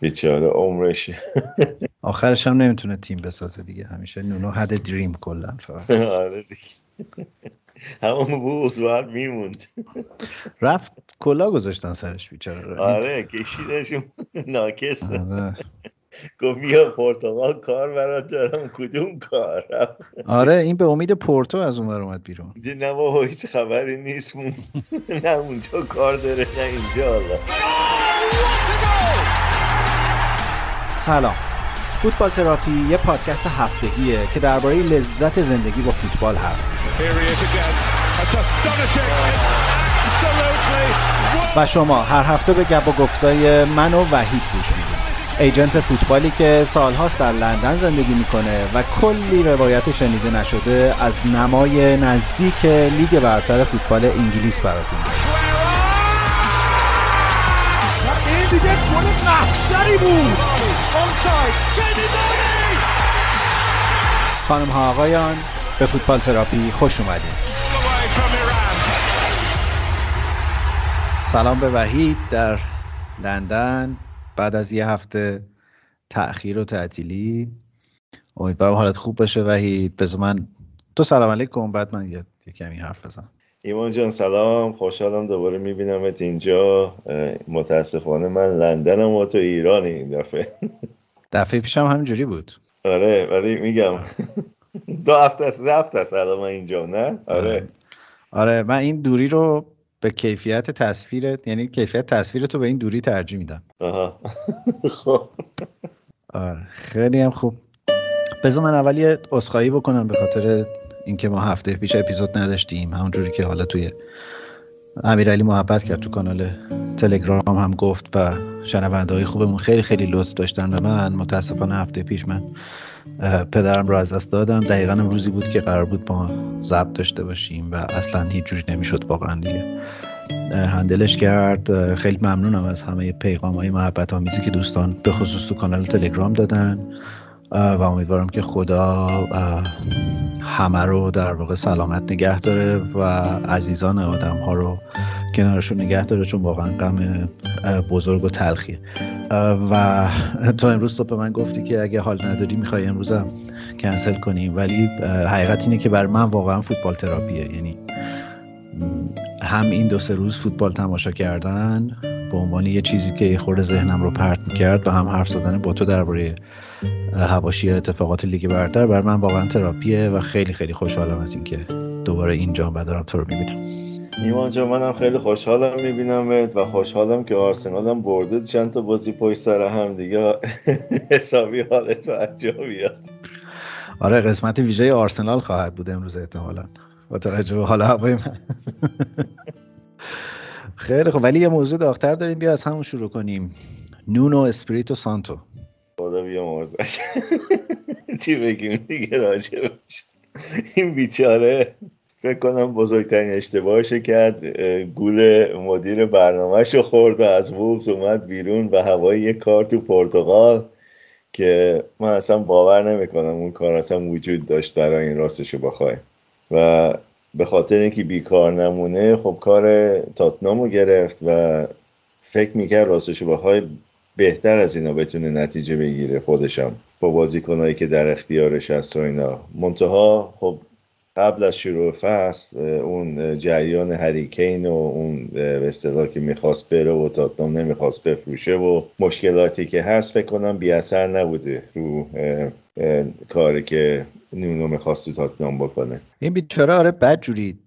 بیچاره عمرش. آخرش هم نمی‌تونه تیم بسازه دیگه همیشه نونو حد دریم کلا فقط. آره دیگه. همون بوز باید میموند. رفت کلا گذاشتن سرش بیچاره. آره کشیدشون. ناکس. آره. گفت بیا پرتغال کار برات دارم. کدوم کار؟ آره این به امید پورتو از اون ور اومد بیرون. نه بابا هیچ خبری نیست. نه اونجا کار داره نه اینجا. سلام. فوتبال تراپی یه پادکست هفتگیه که درباره لذت زندگی با فوتبال حرف و شما هر هفته به گپ و گفتای من و وحید گوش می‌دید. ایجنت فوتبالی که سالهاست در لندن زندگی می‌کنه و کلی روایت شنیده نشده از نمای نزدیک لیگ برتر فوتبال انگلیس براتون. این دیگه گل بود. خانم ها آقایان به فوتبال تراپی خوش اومدید. سلام به وحید در لندن. بعد از یه هفته تأخیر و تعطیلی امیدوارم حالت خوب باشه وحید. بذار من تو سلام علیکم بعد من یه کمی حرف بزنم. ایمان جان سلام. خوشحالم دوباره میبینمت اینجا. متاسفانه من لندنم و تو ایرانی این دفعه. دفعه پیشم همینجوری بود. آره ولی میگم. دو هفته است سه هفته است الان من اینجا نه؟ آره. آره. من این دوری رو به کیفیت تصویرت یعنی کیفیت تصویر تو به این دوری ترجیح میدم. آها. خب. آره خیلی هم خوب. بذار من اول یه عذرخواهی بکنم به خاطر اینکه ما هفته پیش اپیزود نداشتیم همونجوری که حالا توی امیرعلی محبت کرد تو کانال تلگرام هم گفت و شنونده های خوبمون خیلی خیلی لطف داشتن به من. متاسفانه هفته پیش من پدرم رو از دست دادم. دقیقا روزی بود که قرار بود ما ضبط داشته باشیم و اصلا هیچ جوری نمی‌شد واقعا دیگه. هندلش کرد. خیلی ممنونم از همه پیغام های محبت آمیزی که دوستان به خصوص تو کانال تلگرام دادن. و امیدوارم که خدا همه رو در واقع سلامت نگه داره و عزیزان آدم ها رو کنارشون نگه داره چون واقعا غم بزرگ و تلخیه. و تو امروز تو به من گفتی که اگه حال نداری می‌خوای امروزم کنسل کنیم ولی حقیقت اینه که بر من واقعا فوتبال تراپیه. یعنی هم این دو سه روز فوتبال تماشا کردن به عنوان یه چیزی که خورده ذهنم رو پرت می‌کرد و هم حرف زدن با تو درباره هواشی اتفاقات لیگ برتر بر من واقعا تراپیه و خیلی خیلی خوشحالم از اینکه دوباره اینجا و دارم تو رو می‌بینم. ایمان جان منم خیلی خوشحالم میبینمت و خوشحالم که آرسنالم برده. چند تا بازی پشت سر هم دیگه. حسابی حالت و جا بیاد. آره قسمت ویژه آرسنال خواهد بود امروز احتمالا. با توجه به حال هوای من. خیلی خب ولی یه موضوع داغتر داریم. بیا از همون شروع کنیم. نونو اسپریتو سانتو. خدا بیامرزش چی بگیم؟ دیگه راجبش این بیچاره فکر کنم بزرگترین اشتباهشو کرد. گول مدیر برنامهش رو خورد و از وولز اومد بیرون و هوای یه کار تو پرتغال که من اصلا باور نمی‌کنم اون کار اصلا وجود داشت برای این راستشو بخوای. و به خاطر اینکه بیکار نمونه خب کار تاتنامو گرفت و فکر می‌کرد راستشو بخوای بهتر از اینا بتونه نتیجه بگیره خودشم با بازیکنهایی که در اختیارش هست و اینا. منتها خب قبل از شروع فصل اون جریان هریکین و اون به که می‌خواست بره و تاتنام نمی‌خواست بفروشه و مشکلاتی که هست فکر کنم بی اثر نبوده رو کاری که نونو می‌خواست تو تاتنام بکنه. این بیچاره آره بد جوری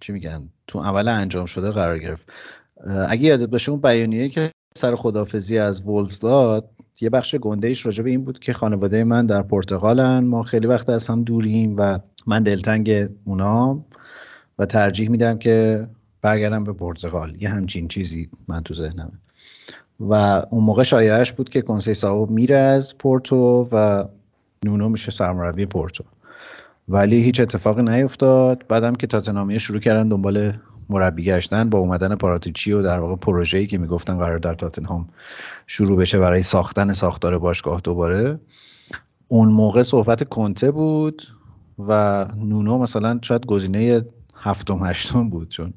چی میگن تو عمل انجام شده قرار گرفت. اگه یادت باشه اون بیانیه که سر خدافزی از وولفز داد یه بخش گنده ایش راجع به این بود که خانواده من در پرتغالن. ما خیلی وقت از هم دوریم و من دلتنگ اونام و ترجیح میدم که برگردم به پرتغال. یه همچین چیزی من تو ذهنمه. و اون موقع شایعش بود که کنسیساو میره از پورتو و نونو میشه سرمربی پورتو. ولی هیچ اتفاقی نیفتاد. بعدم که تاتنامی شروع کردن دنبال مربی گشتن با اومدن پاراتیچی و در واقع پروژه‌ای که می‌گفتن قرار در تاتنهام شروع بشه برای ساختن ساختار باشگاه دوباره. اون موقع صحبت کنته بود و نونو مثلا شاید گزینه هفتم هشتم بود چون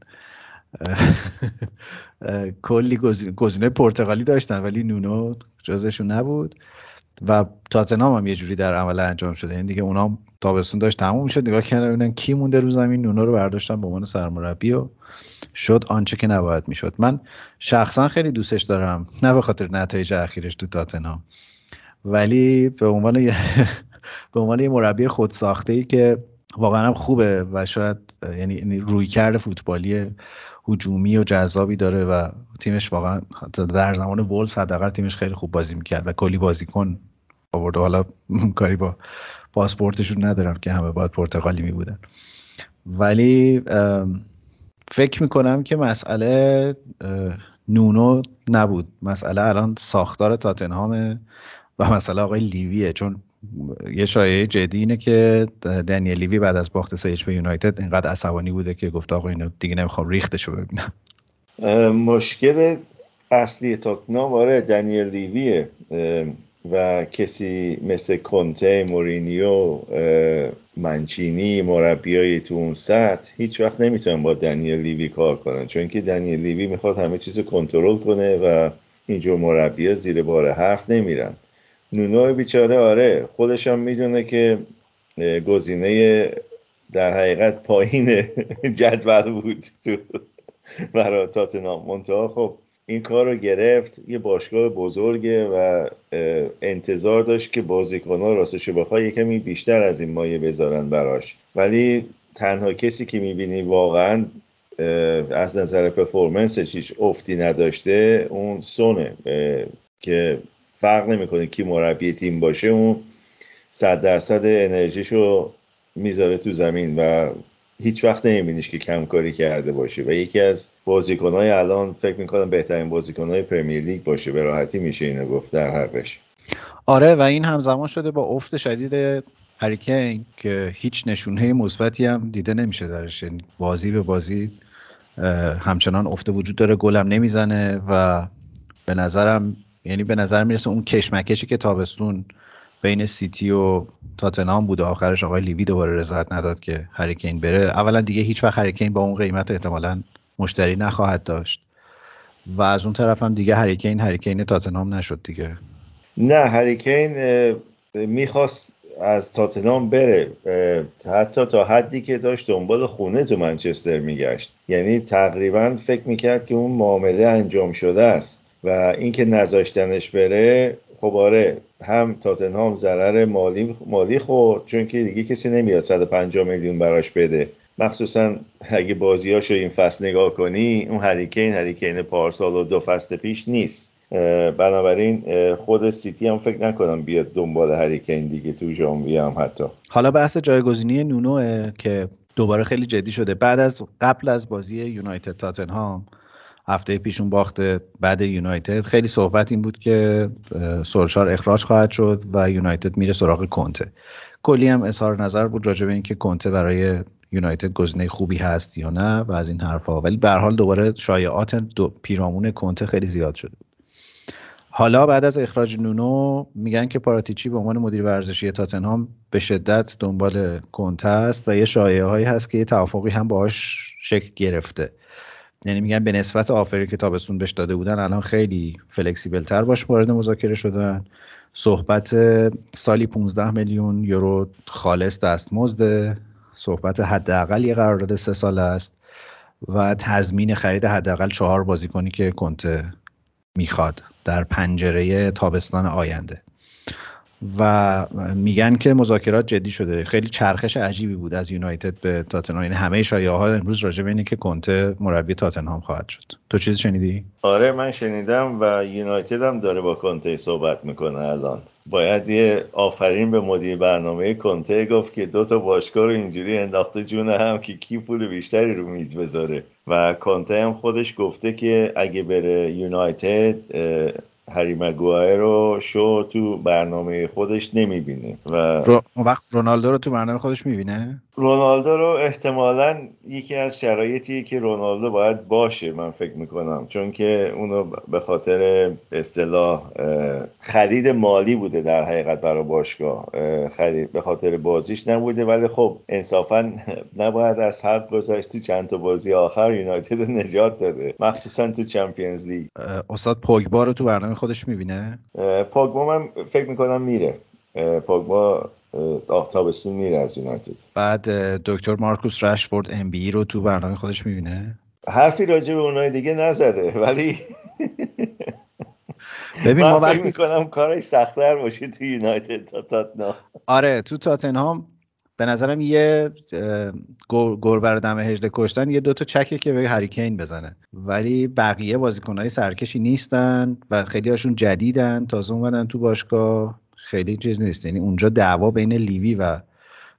کلی گزینه پرتغالی داشتن ولی نونو جزشون نبود. و تاتنهام هم یه جوری در عمل انجام شده. یعنی دیگه اونا تابستون داشت تموم شد. نگاه کردن ببینن کی مونده رو زمین. نونو رو برداشتن به عنوان سرمربی و شد آنچه که نباید می‌شد. من شخصا خیلی دوستش دارم. نه به خاطر نتایج اخیرش تو تاتنهام. ولی به عنوان به عنوان یه مربی خود ساخته ای که واقعا خوبه و شاید یعنی روی کرده فوتبالی هجومی و جذابی داره و تیمش واقعا در زمان ولف حداقل تیمش خیلی خوب بازی می‌کرد و کلی بازیکن آورده حالا کاری با پاسپورتشون ندارم که همه باید پرتغالی میبودن. ولی فکر می‌کنم که مسئله نونو نبود. مسئله الان ساختار تاتنهامه و مسئله آقای لیویه. چون یه شایعه جدی اینه که دنیل لیوی بعد از باخت سه به یونایتد اینقدر عصبانی بوده که گفته آقا اینو دیگه نمی‌خوام ریختشو ببینم. مشکل اصلی تاتنام آره دنیل لیویه و کسی مثل کنته مورینیو منچینی مربیای تو اون سطح هیچ وقت نمی‌تونن با دنیل لیوی کار کنن چون که دنیل لیوی می‌خواد همه چیز کنترل کنه و اینجور مربی زیر بار حرف نمیرن. نونو بیچاره آره. خودش هم می‌دونه که گزینه در حقیقت پایین جدول بود تو برای تاتنام منتها خب این کار رو گرفت. یه باشگاه بزرگه و انتظار داشت که بازیکنها راستش بخواه یه کمی بیشتر از این مایه بذارن براش. ولی تنها کسی که می‌بینی واقعا از نظر پرفورمنسش هیچ افتی نداشته اون سونه که فرق نمی‌کنه کی مربی تیم باشه اون صد درصد انرژیشو می‌ذاره تو زمین و هیچ وقت نمیبینیش که کمکاری کرده باشه. و یکی از بازیکنهای الان فکر می‌کنم بهترین بازیکنهای پرمیر لیگ باشه. به راحتی میشه اینو گفت در حقش. آره و این همزمان شده با افت شدید هریکین که هیچ نشونه مثبتی هم دیده نمیشه درش. یعنی بازی به بازی همچنان افت وجود داره گلم نمی‌زنه و به نظرم یعنی به نظر می‌رسه اون کشمکشی که تابستون بین سیتی و تاتنهام بود آخرش آقای لیوی دوباره رضایت نداد که هریکین بره. اولا دیگه هیچ وقت هریکین با اون قیمت احتمالا مشتری نخواهد داشت. و از اون طرف هم دیگه هریکین هریکین تاتنهام نشد دیگه. نه هریکین می‌خواست از تاتنهام بره. حتی تا حدی که داشت دنبال خونه تو منچستر میگشت. یعنی تقریبا فکر می‌کرد که اون معامله انجام شده است. و اینکه نذاشتنش بره خب آره هم تاتنهام ضرر مالی مالی خورد چون که دیگه کسی نمیاد 150 میلیون براش بده. مخصوصا اگه بازیاشو این فصل نگاه کنی اون هریکین هریکین پارسال و دو فصل پیش نیست. بنابراین خود سیتی هم فکر نکنم بیاد دنبال هریکین دیگه تو ژانویه هم حتی. حالا بحث جایگزینی نونوه که دوباره خیلی جدی شده. بعد از قبل از بازی یونایتد تاتنهام هفته پیشون باخت بعد یونایتد. خیلی صحبت این بود که سولشار اخراج خواهد شد و یونایتد میره سراغ کنته. کلی هم اظهار نظر بود راجع به اینکه کنته برای یونایتد گزینه خوبی هست یا نه و از این حرفها. ولی به حال دوباره شایعات دو پیرامون کنته خیلی زیاد شده حالا بعد از اخراج نونو میگن که پاراتیچی به عنوان مدیر ورزشی تاتنهام به شدت دنبال کنته است و یه شایعه هایی هست که یه توافقی هم باهاش شکل گرفته. یعنی میگن به نسبت آفری که تابستون بهش داده بودن الان خیلی فلکسیبل تر باش وارد مذاکره شدن. صحبت سالی 15 میلیون یورو خالص دستمزد صحبت حداقل یه قرارداد سه سال است و تضمین خرید حداقل چهار بازیکنی که کنته می‌خواد در پنجره تابستان آینده. و میگن که مذاکرات جدی شده. خیلی چرخش عجیبی بود از یونایتد به تاتنهام. یعنی همه شایعه ها امروز راجع به اینه که کنته مربی تاتنهام خواهد شد. تو چیزی شنیدی؟ آره من شنیدم و یونایتد هم داره با کنته صحبت می‌کنه الان. باید یه آفرین به مدیر برنامه کنته گفت که دو تا باشگاه رو اینجوری انداخته جون هم که کی پول بیشتری رو میز بذاره. و کنته هم خودش گفته که اگه بره یونایتد هری مگوایر رو شو تو برنامه خودش نمی‌بینه و رو... وقت رونالدو رو تو برنامه خودش می‌بینه؟ رونالدو رو احتمالا یکی از شرایطی که رونالدو باید باشه من فکر می‌کنم. چون که اونو به خاطر اصطلاح خرید مالی بوده در حقیقت برای باشگاه. خرید به خاطر بازیش نبوده ولی خب انصافا نباید از حق گذاشت تو چند تا بازی آخر یونایتد نجات داده. مخصوصا تو چمپیونز لیگ. استاد پوگبا رو تو برنامه خودش می‌بینه؟ پوگبا من فکر می‌کنم میره. پوگبا تابستون میره از یونایتد. بعد دکتر مارکوس رشفورد ام بی رو تو برنامه خودش می‌بینه؟ حرفی راجع به اونای دیگه نزده ولی ببین من ما فکر وقتی می‌کنم کارش سختتر باشه تو یونایتد تا تاتنهام. آره تو تاتنهام به نظرم یه اه، گور گور بر دم هجده کشتن یه دوتا چکه که به هریکین بزنه. ولی بقیه بازیکنهای سرکشی نیستن و خیلی هاشون جدیدن تازه اومدن تو باشگاه. خیلی چیز نیست. یعنی اونجا دعوا بین لیوی و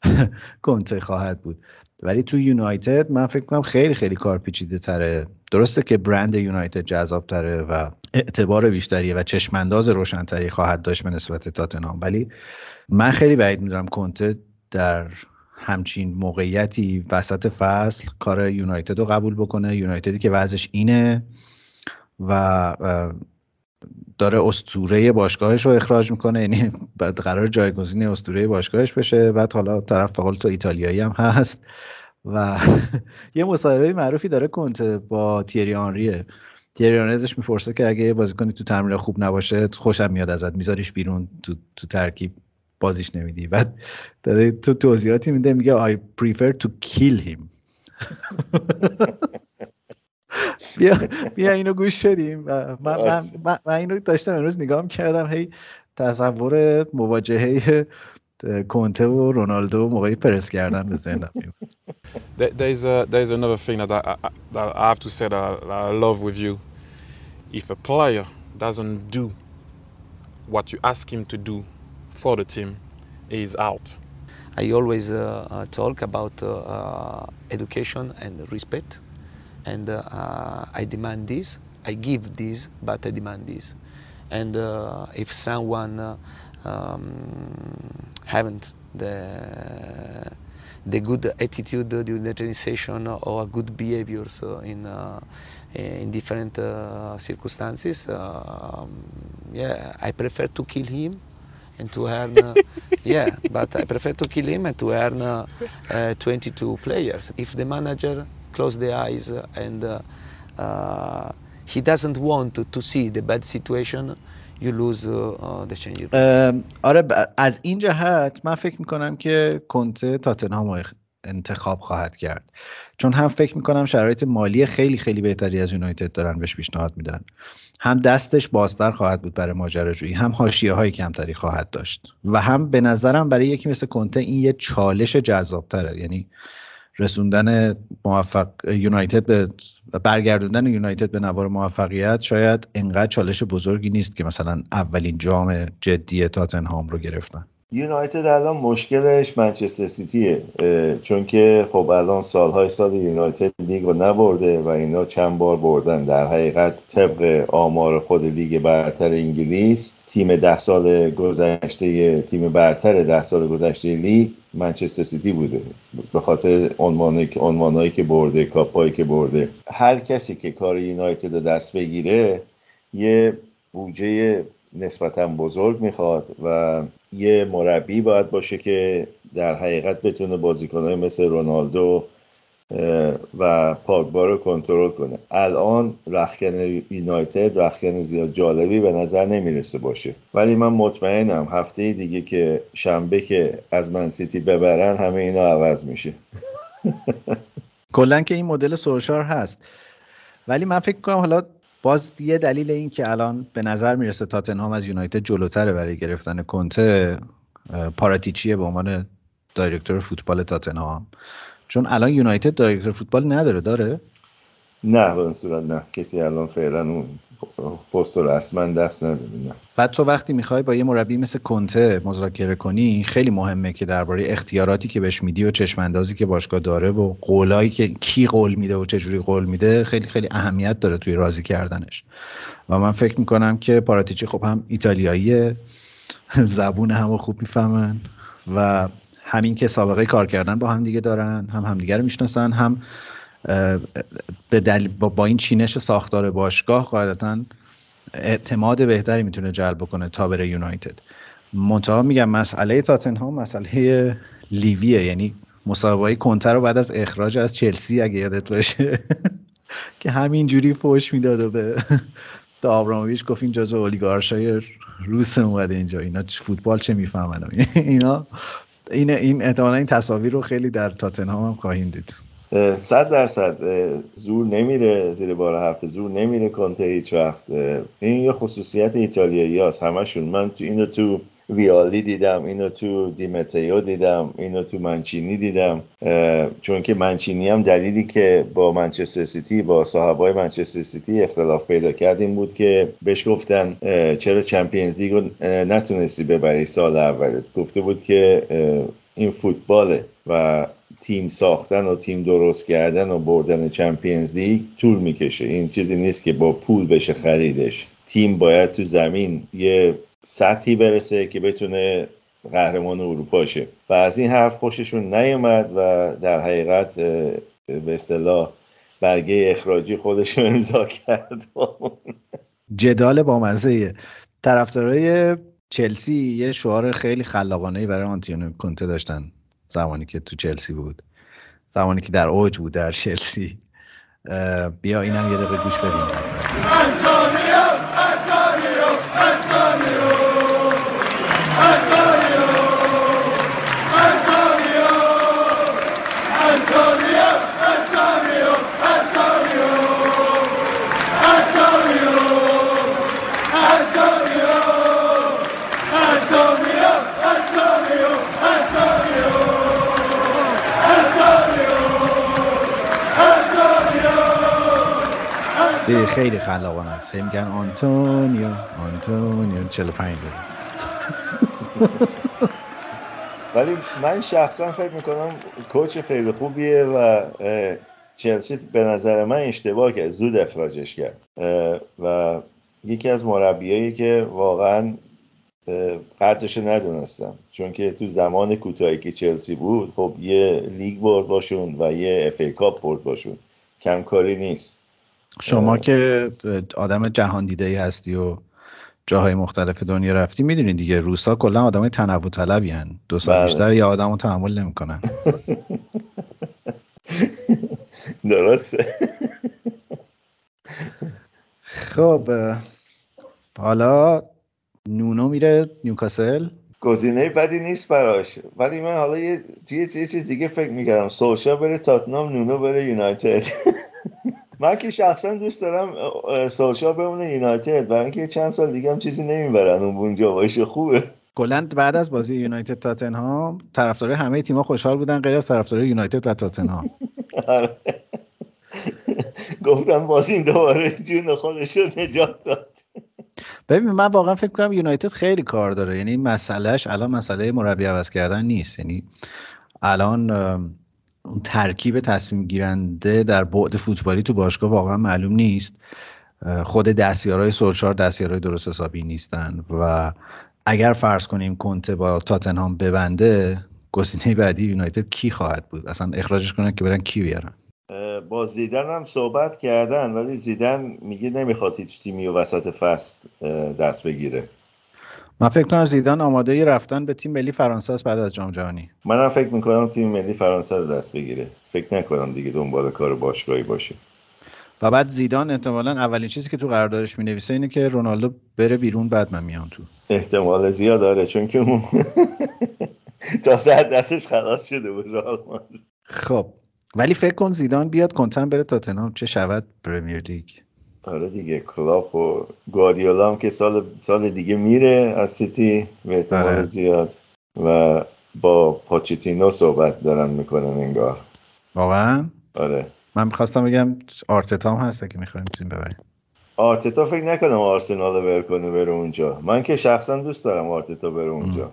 کنته خواهد بود. ولی تو یونایتد من فکر کنم خیلی خیلی کار پیچیده تره. درسته که برند یونایتد جذاب تره و اعتبار بیشتری و چشمانداز روشنتری خواهد داشت به نسبت تاتنهام. ولی من خیلی بعید می‌دونم کنته در همچین موقعیتی وسط فصل کار یونایتد رو قبول بکنه. یونایتدی که وضعش اینه و داره استوره باشگاهش رو اخراج می‌کنه. یعنی بعد قرار جایگزین استوره باشگاهش بشه. بعد حالا طرف قول تو ایتالیایی هم هست. و یه مصاحبه معروفی داره کنته با تیری آنریه. تیری آنری ازش می‌پرسه که اگه بازیکنی تو تمرین خوب نباشه خوشم میاد ازت میذاریش بیرون تو, تو ترکیب. بازیش نمیدی. بعد داره تو توضیحاتی میده میگه I prefer to kill him. بیا بیا اینو گوش بدیم. و من, من, من, من اینو داشتم امروز نگاه کردم هی تصور مواجهه کنته و رونالدو موقعی پرس کردن به ذهنم میاد. There- There's a, there's another thing that I, I, that I have to say that I, that I love with you. If a player doesn't do what you ask him to do for the team, is out. I always uh, uh, talk about uh, uh, education and respect, and uh, uh, I demand this. I give this, but I demand this. And if someone um, haven't the the good attitude during the training session or good behaviors in in different circumstances, um, yeah, I prefer to kill him and to earn uh, yeah but i prefer to kill him and to earn uh, uh, 22 players if the manager close the eyes and uh, uh, he doesn't want to, to see the bad situation you lose uh, uh, the changing room ام، آره ب- از این جهت من فکر میکنم که کنته تاتنهام رو اخ- انتخاب خواهد کرد. چون هم فکر می‌کنم شرایط مالی خیلی خیلی بهتری از یونایتد دارن بهش پیشنهاد میدن. هم دستش بازتر خواهد بود برای ماجراجویی هم حاشیه های کمتری خواهد داشت. و هم به نظرم برای یکی مثل کنته این یه چالش جذابتره. یعنی رسوندن موفق یونایتد به برگردوندن یونایتد به نوار موفقیت شاید انقدر چالش بزرگی نیست که مثلا اولین جام جدی تاتنهام رو گرفتن. یونایتد الان مشکلش منچستر سیتیه چون که خب الان سالهای سال یونایتد لیگ رو نبرده و اینا چند بار بردن. در حقیقت طبق آمار خود لیگ برتر انگلیس تیم ده سال گذشته تیم برتر ده سال گذشته لیگ منچستر سیتی بوده. به خاطر عنوانایی که برده کاپایی که برده. هر کسی که کار یونایتد رو دست بگیره یه بودجه نسبتا بزرگ می‌خواد و یه مربی باید باشه که در حقیقت بتونه بازیکنهای مثل رونالدو و پاگبا رو کنترل کنه. الان رخکن یونایتد رخکن زیاد جالبی به نظر نمی‌رسه باشه. ولی من مطمئنم هفته دیگه که شنبه که از من سیتی ببرن همه اینا عوض میشه. کلا که این مدل سولشار هست. ولی من فکر کنم حالا باز یه دلیل این که الان به نظر می‌رسه تاتنهام از یونایتد جلوتره برای گرفتن کنته پاراتیچیه به عنوان دایرکتور فوتبال تاتنهام. چون الان یونایتد دایرکتور فوتبال نداره داره؟ نه به صورت نه. کسی الان فعلا اون پست رسما دست نداره نه. بعد تو وقتی می‌خوای با یه مربی مثل کنته مذاکره کنی خیلی مهمه که درباره اختیاراتی که بهش میدی و چشماندازی که باشگاه داره و قولایی که کی قول میده و چجوری قول میده خیلی خیلی اهمیت داره توی راضی کردنش. و من فکر می‌کنم که پاراتیچی خب هم ایتالیاییه زبون همو خوب می‌فهمن و همین که سابقه کار کردن با هم دیگه دارن هم همدیگه رو می‌شناسن هم به دل... با, این چینش ساختار باشگاه قاعدتا اعتماد بهتری می‌تونه جلب بکنه تا بره یونایتد. منتها میگم مسئله تاتنهام مسئله لیویه یعنی مسابقه کنتر رو بعد از اخراج از چلسی اگه یادت باشه که همین جوری فوش می‌داد و به به آبرامویچ گفت این جزو اولیگارشای روس اومده اینجا. اینا فوتبال چه می‌فهمن؟ اینا این این احتمالا این تصاویر رو خیلی در تاتنهام هم خواهیم دید. صد درصد زور نمیره زیر بار حرف زور نمیره کنته هیچ وقت. این یه خصوصیت ایتالیایی هست همشون. من تو اینو تو ویالی دیدم اینو تو دیمتیو دیدم اینو تو منچینی دیدم. چون که منچینی هم دلیلی که با منچستر سیتی با صاحبای منچستر سیتی اختلاف پیدا کردیم بود که بهش گفتن چرا Champions League رو نتونستی ببری سال اولت گفته بود که این فوتباله و تیم ساختن و تیم درست کردن و بردن Champions League طول می‌کشه. این چیزی نیست که با پول بشه خریدش. تیم باید تو زمین یه سطحی برسه که بتونه قهرمان اروپا شه. و از این حرف خوششون نیومد و در حقیقت به اصطلاح برگه اخراجی خودش امضا کرد. جدال با مزه طرفدارای چلسی یه شعار خیلی خلاقانه برای آنتونیو کنته داشتن. زمانی که تو چلسی بود. زمانی که در اوج بود در چلسی. بیا اینم یه دقیقه گوش بدیم. خیلی خلاقانه است. هی میگن آنتونیو آنتونیو 45 داره ولی من شخصا فکر می‌کنم coach خیلی خوبیه و چلسی به نظر من اشتباه کرد زود اخراجش کرد. و یکی از مربیایی که واقعا قدرش ندونستن. چون که تو زمان کوتاهی که چلسی بود خب یه لیگ برد باشون و یه FA Cup برد باشون. کمکاری نیست. شما که آدم جهان دیده ای هستی و جاهای مختلف دنیا رفتی می‌دونی دیگه. روسا کلا آدم تنوع طلبی هن. دو سال بله. بیشتر یا آدم رو تحمل نمی‌کنن. درسته. خب حالا نونو میره نیوکاسل. گزینه بدی نیست براش. ولی من حالا یه چیز دیگه فکر می‌کردم. سوشا بره تاتنام نونو بره یونایتد. من که شخصا دوست دارم سوشا بمونه یونایتد. برای اینکه چند سال دیگه هم چیزی نمی‌برن. اون اونجا باشه خوبه. کلند بعد از بازی یونایتد تاتنهام طرفدارای همه تیم‌ها خوشحال بودن غیر از طرفدارای یونایتد و تاتنهام. آره. گفتم بازی دوباره جون خودش رو نجات داد. ببین من واقعا فکر کنم یونایتد خیلی کار داره. یعنی مسئلهش الان مسئله مربی عوض کردن نیست. یعنی الان اون ترکیب تصمیم گیرنده در بعد فوتبالی تو باشگاه واقعا معلوم نیست. خود دستیارای سولشار دستیارای درست حسابی نیستن و اگر فرض کنیم کنته با تاتنهام ببنده گزینه بعدی یونایتد کی خواهد بود؟ اصلا اخراجش کنن که برن کی بیارن؟ با زیدن هم صحبت کردن ولی زیدن میگه نمی‌خواد هیچ تیمی و وسط فصل دست بگیره. من فکر کنم زیدان آماده رفتن به تیم ملی فرانسه است بعد از جام جهانی. منم فکر می‌کنم تیم ملی فرانسه رو دست بگیره. فکر نکنم دیگه دنبال کار باشگاهی باشه. و بعد زیدان احتمالا اولین چیزی که تو قراردادش می نویسه اینه که رونالدو بره بیرون بعد من میام تو. احتمال زیاد داره چون که تا ساعت دستش خلاص شده بود خب ولی فکر کن زیدان بیاد کنتن بره تاتنهام چه شود پرمیر لیگ. آره دیگه کلاپ و گواردیولا هم که سال سال دیگه میره از سیتی به احتمال آره. زیاد و با پوچتینو صحبت دارن می‌کنن انگار. واقعا؟ آره. من می‌خواستم بگم آرتتا هم هست که می‌خوایم تیم ببریم. آرتتا فکر نکنم آرسنال رو کنه بره اونجا. من که شخصا دوست دارم آرتتا بره اونجا.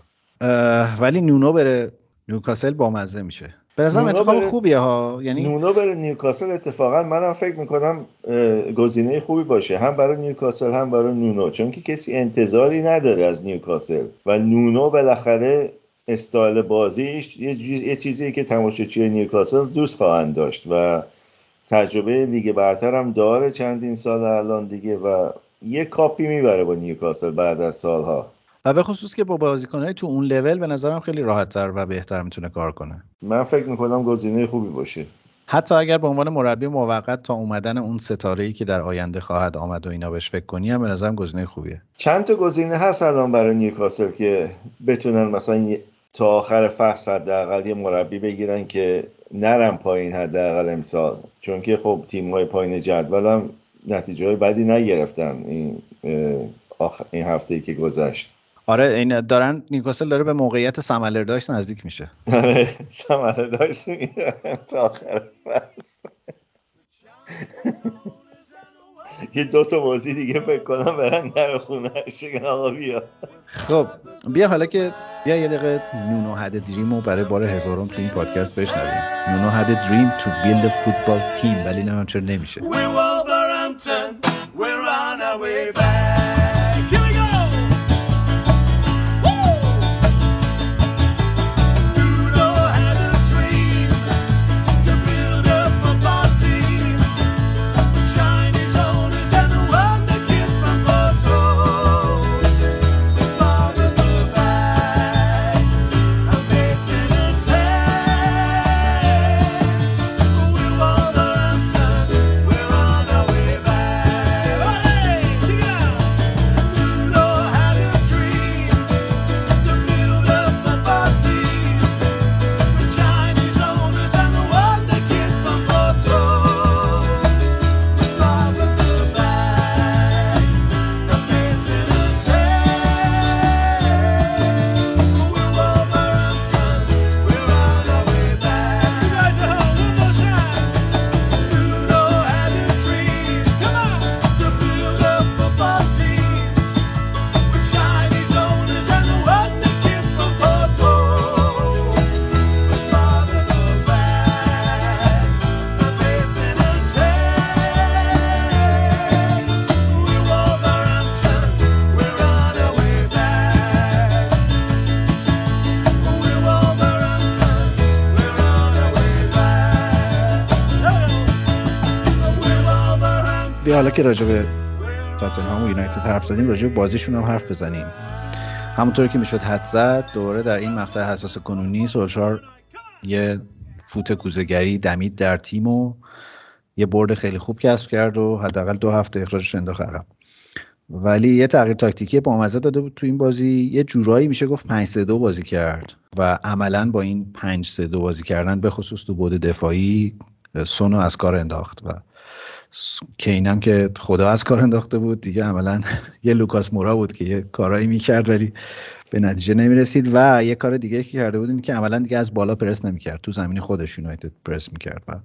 ولی نونو بره. نیوکاسل با مزه میشه. به نظرم بره- خوبیه ها. یعنی نونو بره نیوکاسل اتفاقا. منم فکر می‌کنم گزینه خوبی باشه. هم برای نیوکاسل هم برای نونو چون که کسی انتظاری نداره از نیوکاسل. و نونو بالاخره استایل بازیش یه چیزی که تماشاچی نیوکاسل دوست خواهند داشت. و تجربه لیگ برتر هم داره چندین سال الان دیگه و یه کاپی می‌بره با نیوکاسل بعد از سالها. و به خصوص که با بازیکنهای تو اون لول به نظرم خیلی راحتتر و بهتر می‌تونه کار کنه. من فکر می‌کنم گزینه خوبی باشه. حتی اگر به عنوان مربی موقت تا اومدن اون ستاره ای که در آینده خواهد آمد و اینا بهش فکر کنی هم به نظرم گزینه خوبیه. چند تا گزینه هست الان برای نیوکاسل که بتونن مثلا تا آخر فصل حداقل یه مربی بگیرن که نرم پایین حداقل امسال. چون که خب تیم های پایین جدول هم نتیجه های بدی نگرفتن این اه، آخ... این هفته ای که گذشت. آره این دارن نیوکاسل داره به موقعیت سملرداش نزدیک میشه. آره می‌گیرن تا آخر فصل. یه دو تا بازی دیگه فکر کنم برن در خونه بگن آقا بیا. خب بیا حالا که بیا یه دقیقه نونو هد دریم رو برای بار هزارم تو این پادکست بشنویم. نونو هد دریم تو بیلد فوتبال تیم ولی نه چرا نمیشه. بیا حالا که راجع به تاتنهام و یونایتد حرف زدیم راجع به بازیشون هم حرف بزنیم. همونطوری که می‌شد حد زد دوباره در این مقطع حساس کنونی سولشار یه فوت کوزهگری دمید در تیم و یه برد خیلی خوب کسب کرد و حداقل دو هفته اخراجش انداخت عقب. ولی یه تغییر تاکتیکی بامزه داده بود تو این بازی. یه جورایی میشه گفت 5 3 2 بازی کرد و عملا با این 5 3 2 بازی کردن به خصوص تو بود دفاعی سونو از کار انداخت و کینم که خدا از کار انداخته بود. دیگه عملا یه لوکاس مورا بود که یه کارایی می‌کرد ولی به نتیجه نمی‌رسید. و یه کار دیگه که کرده بود این که عملا دیگه از بالا پرس نمی‌کرد. تو زمین خودش یونایتد پرس می‌کرد و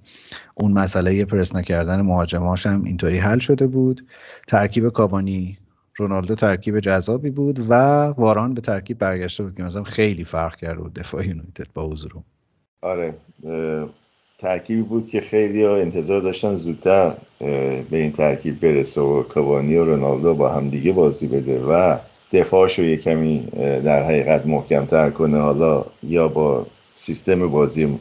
اون مسئله پرس نکردن مهاجماش هم اینطوری حل شده بود. ترکیب کاوانی رونالدو ترکیب جذابی بود و واران به ترکیب برگشته بود که مثلا خیلی فرق کرد بود دفاع یونایتد با حضور. آره ترکیبی بود که خیلی انتظار داشتن زودتر به این ترکیب برسه و کاوانی و رونالدو با هم دیگه بازی بده و دفاعش رو یه کمی در حقیقت محکمتر کنه. حالا یا با سیستم بازی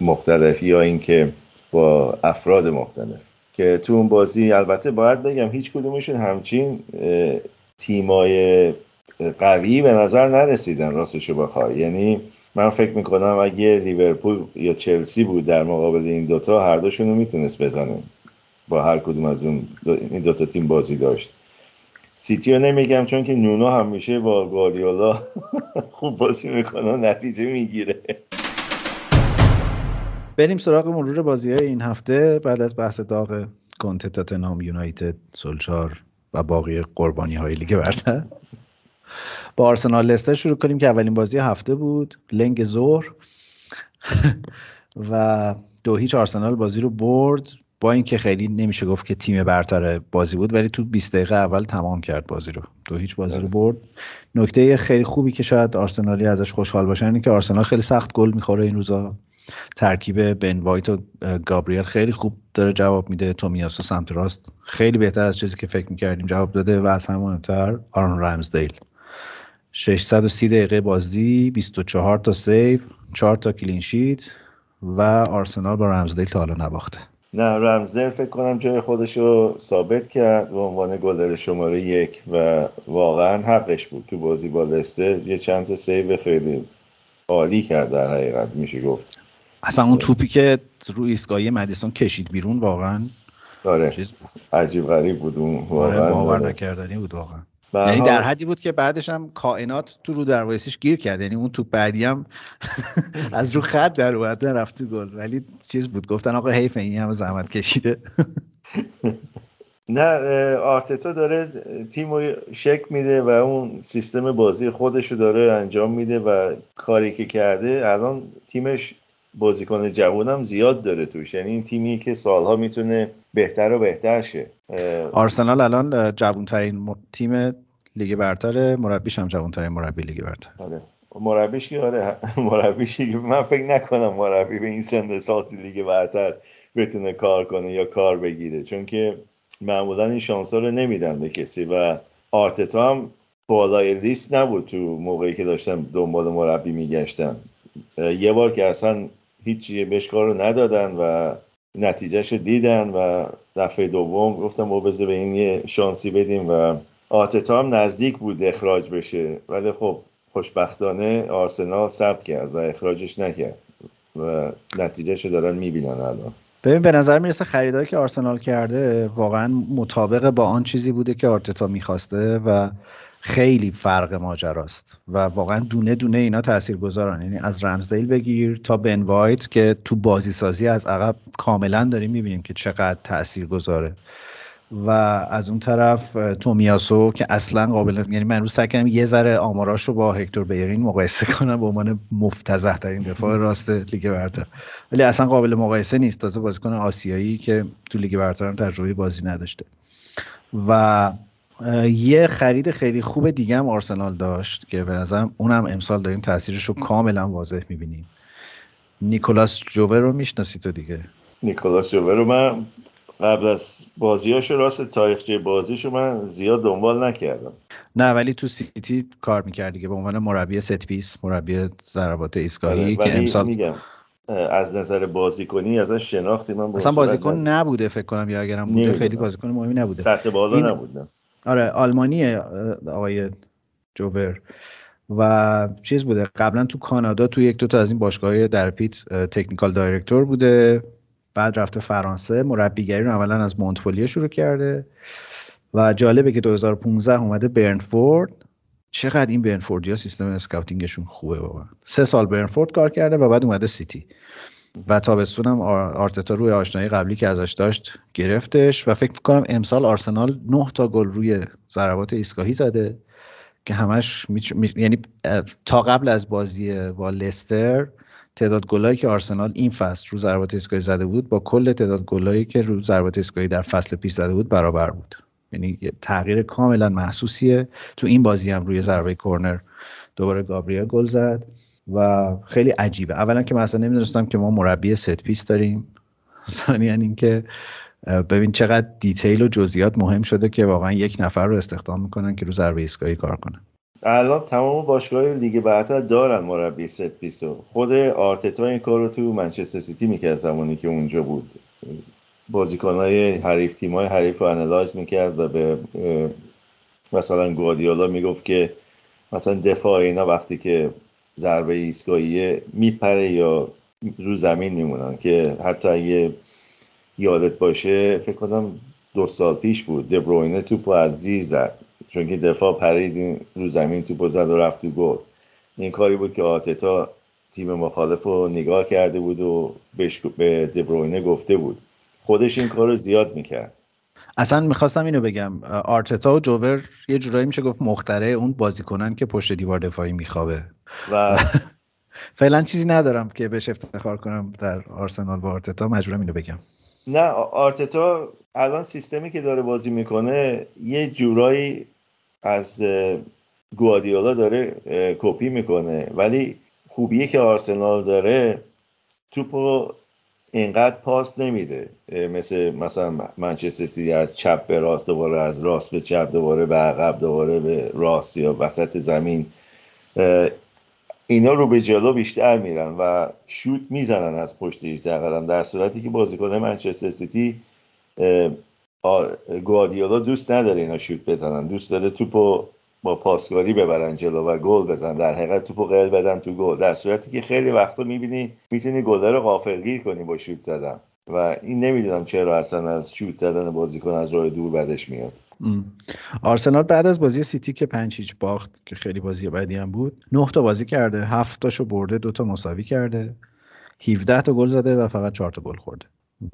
مختلف یا اینکه با افراد مختلف. که تو اون بازی البته باید بگم هیچ کدومشون همچین تیمای قوی به نظر نرسیدن راستشو بخوای. یعنی من فکر می‌کنم اگه لیورپول یا چلسی بود در مقابل این دوتا هر دوشون رو می‌تونست بزنه. با هر کدوم از اون دو این دوتا تیم بازی داشت. سیتی رو نمیگم چون که نونو همیشه با گاردیولا خوب بازی می‌کنه و نتیجه می‌گیره. بریم سراغ مرور بازی های این هفته بعد از بحث داغ کنته تاتنهام یونایتد سولچار و باقی قربانی های لیگ برتر. با آرسنال لستر شروع کنیم که اولین بازی هفته بود. لنگ ظهر و دو هیچ آرسنال بازی رو برد. با اینکه خیلی نمیشه گفت که تیم برتر بازی بود ولی تو 20 دقیقه اول تمام کرد بازی رو. دو هیچ بازی رو برد. نکته خیلی خوبی که شاید آرسنالی ازش خوشحال باشن اینه که آرسنال خیلی سخت گل می‌خوره این روزا. ترکیب بن وایت و گابریل خیلی خوب داره جواب میده. تومیاسو سمت راست خیلی بهتر از چیزی که فکر می‌کردیم جواب داده و از همه مهمتر آرون رمزدیل 630 دقیقه بازی 24 تا save 4 تا clean sheet و آرسنال با رمزدیل تا حالا نباخته. نه رمزدل فکر کنم جای خودش رو ثابت کرد به عنوان گلر شماره یک و واقعا حقش بود تو بازی با لستر. یه چند تا save خیلی عالی کرد در حقیقت میشه گفت. اصلا اون توپی که رو ایستگاهی مدیسون کشید بیرون واقعا آره چیز بود. عجیب غریب بود اون آره، واقعا باور آره. نکردنی بود واقعا. یعنی در حدی بود که بعدش هم کائنات تو رو دروایسیش گیر کرد. یعنی اون توپ بعدی هم از رو خط در اومد رفت تو گل. ولی چیز بود. گفتن آقا حیف این همه زحمت کشیده. نه آرتتا داره تیم رو شک میده و اون سیستم بازی خودش رو داره انجام میده و کاری که کرده الان تیمش بازیکن جوانم زیاد داره توش. یعنی این تیمی که سالها می‌تونه بهتر و بهتر شه. آرسنال الان جوانترین م- تیم لیگ برتر مربیش هم جوانترین مربی لیگ برتر. آره. مربیش که آره مربیش من فکر نکنم مربی به این سن سال لیگ برتر بتونه کار کنه یا کار بگیره. چون که معمولا این شانس رو نمیدن به کسی و آرتتا هم بالای لیست نبود تو موقعی که داشتن دنبال مربی میگشتن یه بار که اصلا هیچی بهش کار رو ندادن و نتیجهش دیدن و دفعه دوم گفتم با بذار به این یه شانسی بدیم و آرتتا هم نزدیک بود اخراج بشه. ولی خب خوشبختانه آرسنال سب کرد و اخراجش نکرد و نتیجهش دارن می‌بینن الان. ببین به نظر می‌رسه خریدایی که آرسنال کرده واقعا مطابق با آن چیزی بوده که آرتتا می‌خواسته و خیلی فرق ماجراست و واقعا دونه دونه اینا تاثیرگذارن. یعنی از رمزدیل بگیر تا بن وایت که تو بازی سازی از عقب کاملا داریم می‌بینیم که چقدر تاثیرگذاره. و از اون طرف تومیاسو که اصلا قابل یعنی من روز سعی کردم یه ذره آماراش رو با هکتور بیرین مقایسه کنم به عنوان مفتضح ترین دفاع راست لیگ برتر. ولی اصلا قابل مقایسه نیست. تازه بازیکن آسیایی که تو لیگ برتر هم تجربه بازی نداشته. و یه خرید خیلی خوب دیگه هم آرسنال داشت که به نظرم اونم امسال داریم تاثیرش رو کاملا واضح می‌بینیم. نیکولاس جوور رو می‌شناسی تو دیگه؟ نیکولاس جوور رو من قبل از بازیاشو راست تاریخچه بازیشو من زیاد دنبال نکردم. نه ولی تو سیتی کار می‌کردی که به عنوان مربی set piece مربی ضربات ایستگاهی آره، که امسال میگم از نظر بازیکنی ازش شناختی من اصلا بازیکن. نبوده فکر کنم یا اگرم بوده نمی‌دونم. خیلی بازیکن مهمی نبوده. سطح بالا این- آره آلمانیه آقای جوور. و چیز بوده قبلا تو کانادا تو یک دو تا از این باشگاه در پیت technical director بوده. بعد رفته فرانسه مربیگری رو اولا از مونتپلیه شروع کرده. و جالبه که 2015 اومده برنفورد. چقدر این برنفوردی ها سیستم scouting شون خوبه واقعا. سه سال برنفورد کار کرده و بعد اومده سیتی. و تابستون هم آر- آرتتا روی آشنایی قبلی که ازش داشت گرفتش و فکر کنم امسال آرسنال 9 تا گل روی ضربات ایستگاهی زده که همش میچ- می- یعنی تا قبل از بازی با لستر تعداد گلایی که آرسنال این فصل رو ضربات ایستگاهی زده بود با کل تعداد گلایی که رو ضربات ایستگاهی در فصل پیش زده بود برابر بود. یعنی تغییر کاملا محسوسیه. تو این بازی هم روی ضربه کرنر دوباره گابریل گل زد. و خیلی عجیبه. اولا که مثلا نمی‌دونستم که ما مربی set piece داریم. ثانیا اینکه اه، ببین چقدر detail و جزئیات مهم شده که واقعا یک نفر رو استخدام می‌کنن که رو ضربه ایستگاهی کار کنه الان تمام باشگاه لیگ برتر دارن مربی set piece و خود آرتتا این کار رو تو منچستر سیتی می‌کرد زمانی که اونجا بود. بازیکنهای حریف تیمای حریف رو analyze می‌کرد و به مثلا گواردیولا می‌گفت که مثلا دفاع اینا وقتی که ضربه ایستگاهیه میپره یا رو زمین میمونن که حتی اگه یادت باشه فکر کنم دو سال پیش بود. دبروینه توپ رو از زیر زد. چون که دفاع پرید رو زمین توپ رو زد و رفت گل. این کاری بود که آتتا تیم مخالف رو نگاه کرده بود و به دبروینه گفته بود. خودش این کار رو زیاد می‌کرد. اصلا می‌خواستم اینو بگم آرتتا و جوور یه جورایی میشه گفت مختره اون بازیکنن که پشت دیوار دفاعی میخوابه. و فعلا چیزی ندارم که بهش افتخار کنم در آرسنال با آرتتا. مجبورم اینو بگم. نه آرتتا الان سیستمی که داره بازی می‌کنه یه جورایی از اه، گواردیولا داره کپی می‌کنه. ولی خوبیه که آرسنال داره توپو اینقدر پاس نمیده. مثل مثلا منچستر سیتی از چپ به راست دوباره از راست به چپ دوباره به عقب دوباره به راست یا وسط زمین. اینا رو به جلو بیشتر میرن و شوت می‌زنن از پشت 18 قدم در صورتی که بازیکن منچستر سیتی گواردیولا دوست نداره اینا شوت بزنن. دوست داره توپو با پاسکاری ببرن جلو و گل بزنن در حقیقت توپو قل بدن تو گل. در صورتی که خیلی وقتا می‌بینی می‌تونی گله رو غافلگیر کنی با شوت زدن. و این نمی‌دونم چرا اصلا از شوت زدن بازیکن از راه دور بدش میاد. آرسنال بعد از بازی سیتی که پنج هیچ باخت که خیلی بازی بدی هم بود نه تا بازی کرده هفت تاشو برده دو تا مساوی کرده 17 تا گل زده و فقط 4 تا گل خورده.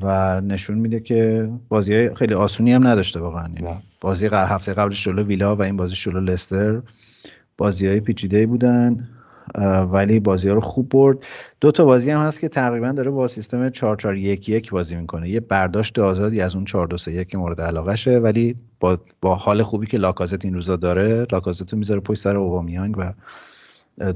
و نشون میده که بازی های خیلی آسونی هم نداشته واقعا. یعنی. بازی هفته قبلش جلو ویلا و این بازی جلو لستر بازی های پیچیده بودن ولی بازی ها رو خوب برد. دو تا بازی هم هست که تقریبا داره با سیستم 4 4 1 1 بازی می‌کنه. یه برداشت آزادی از اون 4 2 3 1 مورد علاقشه ولی با با حال خوبی که لاکازت این روزا داره لاکازت رو می‌ذاره پشت سر اوبامیانگ و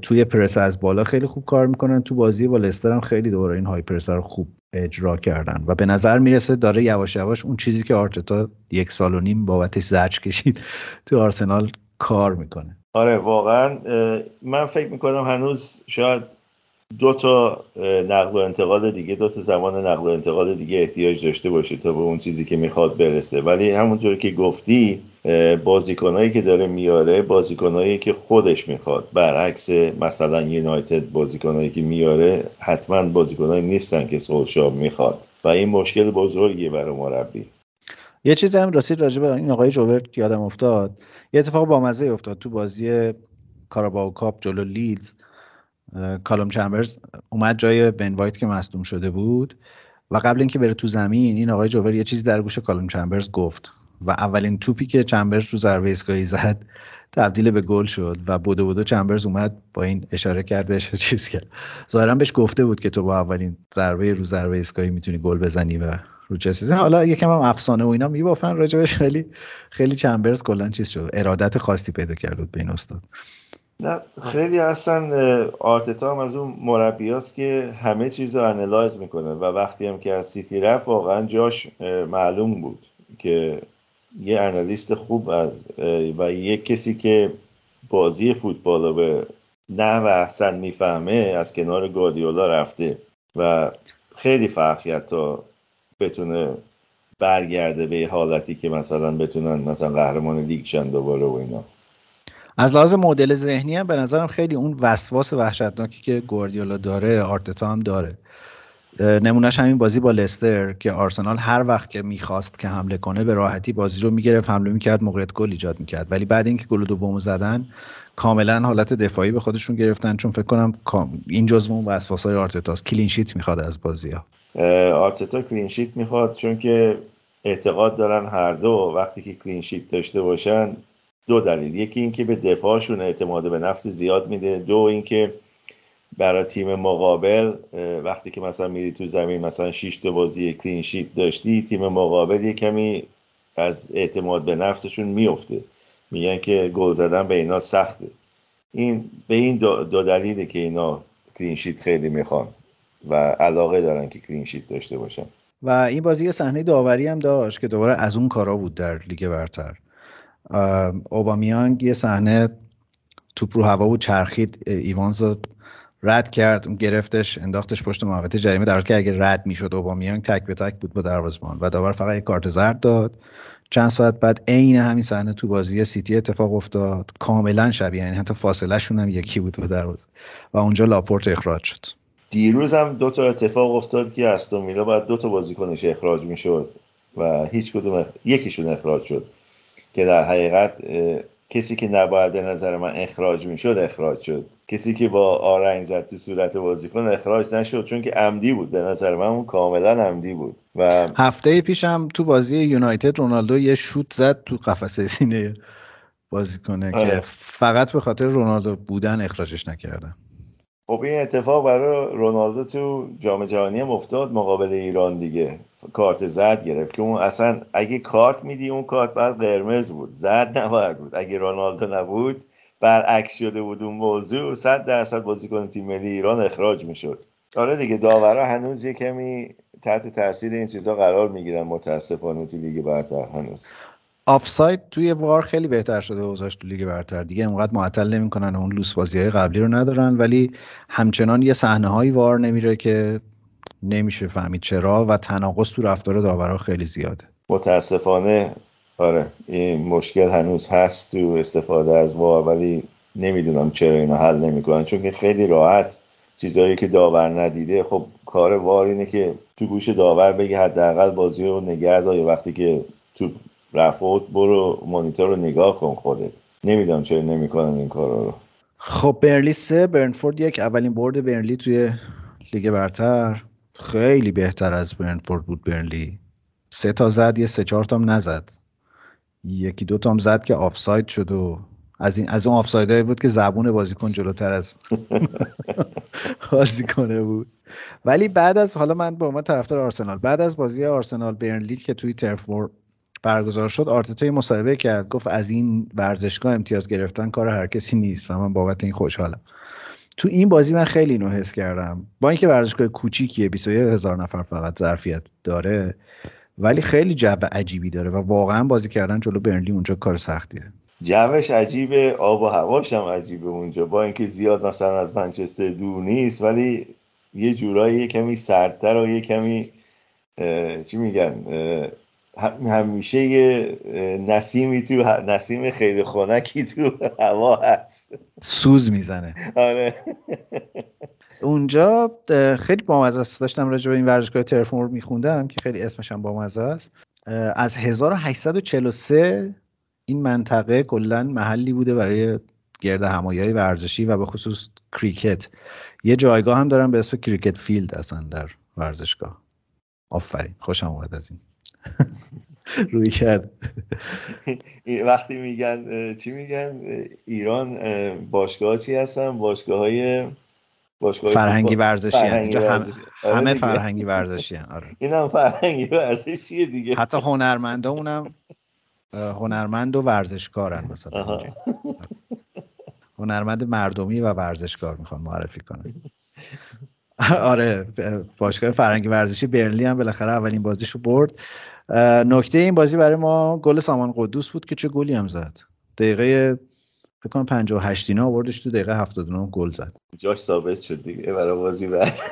توی پرس از بالا خیلی خوب کار می‌کنن. تو بازی با لستر هم خیلی دوباره این های پرس رو خوب اجرا کردن و به نظر می‌رسه داره یواش یواش اون چیزی که آرتتا یک سال و نیم بابتش زجر کشید تو آرسنال کار می‌کنه. آره واقعا من فکر می‌کنم هنوز شاید دو تا نقل و انتقال دیگه دو تا زمان نقل و انتقال دیگه احتیاج داشته باشه تا به اون چیزی که می‌خواد برسه. ولی همونطور که گفتی بازیکنایی که داره میاره بازیکنایی که خودش می‌خواد. برعکس مثلا یونایتد بازیکنایی که میاره حتما بازیکنایی نیستن که سولشار می‌خواد. و این مشکل بزرگیه برای مربی. یه چیزی هم راستی راجع به این آقای جوورت یادم افتاد. یه اتفاق بامزه افتاد تو بازی Carabao Cup جلو لیدز. کالوم چمبرز اومد جای بن وایت که مصدوم شده بود و قبل اینکه بره تو زمین این آقای جوور یه چیزی در گوش کالوم چمبرز گفت و اولین توپی که چمبرز رو ضربه ایستگاهی زد تبدیل به گل شد و بدو بدو چمبرز اومد با این اشاره کرد بهش چیز کرد. ظاهرا بهش گفته بود که تو با اولین ضربه رو ضربه ایستگاهی می‌تونی گل بزنی و رو چه حالا یکم هم افسانه و اینا میبافن راجبش خیلی خیلی چمبرز کلا چیز شد. ارادت خاصی پیدا کرد بود به این استاد. نه خیلی اصلا آرتتا هم از اون مربیاست که همه چیز رو انالایز می‌کنه و وقتی هم که از سیتی رفت واقعا جاش معلوم بود که یه انالیست خوب از و یه کسی که بازی فوتبال رو به نحو احسن می‌فهمه از کنار گواردیولا رفته و خیلی فرق کرد تا بتونه برگرده به حالتی که مثلا بتونن مثلا قهرمان لیگ شن دوباره و اینا. از لحاظ مدل ذهنی هم به نظرم خیلی اون وسواس وحشتناکی که گواردیولا داره آرتتا هم داره. نمونهش همین بازی با لستر که آرسنال هر وقت که می‌خواست که حمله کنه به راحتی بازی رو می‌گرفت حمله می‌کرد موقعیت گل ایجاد می‌کرد. ولی بعد اینکه گل دومو زدن کاملا حالت دفاعی به خودشون گرفتن. چون فکر کنم این جزو اون وسواسای آرتتاست. clean sheet می‌خواد از بازی ها آرتتا clean sheet می‌خواد چون که اعتقاد دارن هر دو وقتی که clean sheet داشته باشن دو دلیل. یکی اینکه به دفاعشون اعتماد به نفس زیاد میده. دو اینکه برای تیم مقابل وقتی که مثلا میری تو زمین مثلا 6 تا بازی clean sheet داشتی تیم مقابل یه کمی از اعتماد به نفسشون میفته. میگن که گل زدن به اینا سخته. این به این دو, دلیله که اینا clean sheet خیلی می‌خوان و علاقه دارن که clean sheet داشته باشن. و این بازی صحنه داوری هم داشت که دوباره از اون کارا بود در لیگ برتر. اوبامیانگ یه صحنه توپ رو هوا بود چرخید ایوانز رو رد کرد گرفتش انداختش پشت محوطه جریمه در حالی که اگه رد می‌شد اوبامیانگ تک به تک بود با دروازه‌بان و داور فقط یک کارت زرد داد. چند ساعت بعد عین همین صحنه تو بازی سیتی اتفاق افتاد. کاملا شبیه یعنی حتی فاصله شون هم یکی بود با دروازه. و اونجا لاپورت اخراج شد. دیروز هم دو تا اتفاق افتاد که استون ویلا باید دو تا بازیکنش اخراج می‌شد و هیچ کدوم. یکیشون اخراج شد. که در حقیقت کسی که نباید به نظر من اخراج می‌شد اخراج شد. کسی که با آرنگ زد تو صورت بازیکن اخراج نشد چون که عمدی بود. به نظر من اون کاملا عمدی بود. و هفته پیشم تو بازی یونایتد رونالدو یه شوت زد تو قفسه سینه بازیکنه آره. که فقط به خاطر رونالدو بودن اخراجش نکردن. خب این اتفاق برای رونالدو تو جام جهانی هم افتاد مقابل ایران دیگه. کارت زرد گرفت که اون اصلا اگه کارت میدی اون کارت بعد قرمز بود. زرد نباید بود. اگه رونالدو نبود برعکس شده بود اون موضوع صد درصد بازیکن تیم ملی ایران اخراج می‌شد. آره دیگه داورا هنوز یه کمی تحت تاثیر این چیزا قرار می‌گیرن متاسفانه تو لیگ برتر هنوز. آفساید توی وار خیلی بهتر شده اوضاعش تو لیگ برتر. دیگه انقدر معطل نمی‌کنن اون لوس بازی های قبلی رو ندارن ولی همچنان یه صحنه هایی وار نمیره که نمیشه فهمید چرا و تناقض تو رفتار داورا خیلی زیاده. متاسفانه آره این مشکل هنوز هست تو استفاده از وار ولی نمی‌دونم چرا اینو حل نمی‌کنن. چون که خیلی راحت چیزایی که داور ندیده خب کار وار اینه که تو گوش داور بگی حداقل بازی رو نگه وقتی که تو رفت برو مانیتور رو نگاه کن خودت. نمی‌دونم چرا نمی‌کنن این کارا رو. خب برنلی سه برنفورد یک. اولین برد برنلی توی لیگ برتر. خیلی بهتر از برنفورد بود برنلی. سه تا زد یه سه چهار تام نزد. یکی دو تام زد که آفساید شد و از این از اون آفسایدهایی بود که زبون بازیکن جلوتر از بازیکنه بود. ولی بعد از حالا من به عنوان طرفدار آرسنال. بعد از بازی آرسنال برنلی که توی ترفور برگزار شد آرتتا مصاحبه کرد گفت از این ورزشگاه امتیاز گرفتن کار هر کسی نیست و من بابت این خوشحالم. تو این بازی من خیلی اینو حس کردم. با اینکه ورزشگاه کوچیکیه 21 هزار نفر فقط ظرفیت داره ولی خیلی جو عجیبی داره و واقعا بازی کردن جلو برنلی اونجا کار سختیه. جوش عجیبه آب و هواش هم عجیبه اونجا. با اینکه زیاد مثلا از منچستر دور نیست ولی یه جورایی یه کمی سردتر و یه کمی چی میگن همیشه یه نسیمی تو نسیم خیلی خنکی تو هوا هست. سوز می‌زنه. آره. اونجا خیلی بامزه است. داشتم راجع به این ورزشگاه ترفون رو میخوندم که خیلی اسمش هم بامزه است. از 1843 این منطقه کلا محلی بوده برای گرد همایی های ورزشی و به خصوص کریکت. یه جایگاه هم دارن به اسم کریکت فیلد اصلا در ورزشگاه. آفرین. خوشم اومد از این. روی کرد وقتی میگن چی میگن ایران اه، باشگاه چی هستن باشگاه های باشگاه فرهنگی ورزشی اینجا هم. آره همه. فرهنگی ورزشی. آره. این هم فرهنگی ورزشیه دیگه حتی هنرمندامون هم اه، هنرمند و ورزشکارن مثلا. اینجا. هنرمند مردمی و ورزشکار می‌خوان معرفی کنن آره باشگاه فرهنگی ورزشی برنلی هم بالاخره اولین بازیشو برد نکته این بازی برای ما گل سامان قدوس بود که چه گلی هم زد. دقیقه فکر کنم 58 اینا آوردش تو دقیقه 79 گل زد. جاش ثابت شد دیگه برای بازی بعد.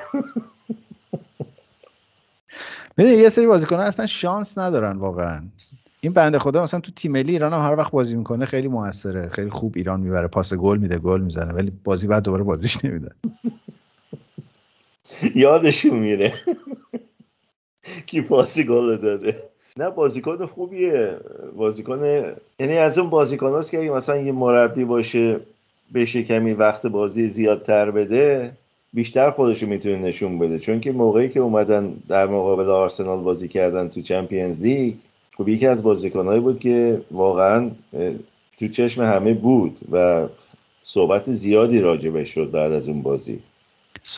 می‌دونی یه سری بازیکنان اصلا شانس ندارن واقعا. این بنده خدا مثلا تو تیم ملی ایران هم هر وقت بازی می‌کنه خیلی موثره. خیلی خوب ایران می‌بره پاس گل میده گل می‌زنه ولی بازی بعد دوباره بازیش نمیده. یادشون میره. کی پاسی گل داده. نه بازیکن خوبیه. بازیکن یعنی از اون بازیکن هست که اگه مثلا یه مربی باشه بشه کمی وقت بازی زیادتر بده بیشتر خودشو می‌تونه نشون بده. چون که موقعی که اومدن در مقابل آرسنال بازی کردن تو چمپیونز لیگ خب یکی از بازیکنهایی بود که واقعا تو چشم همه بود و صحبت زیادی راجبش شد بعد از اون بازی.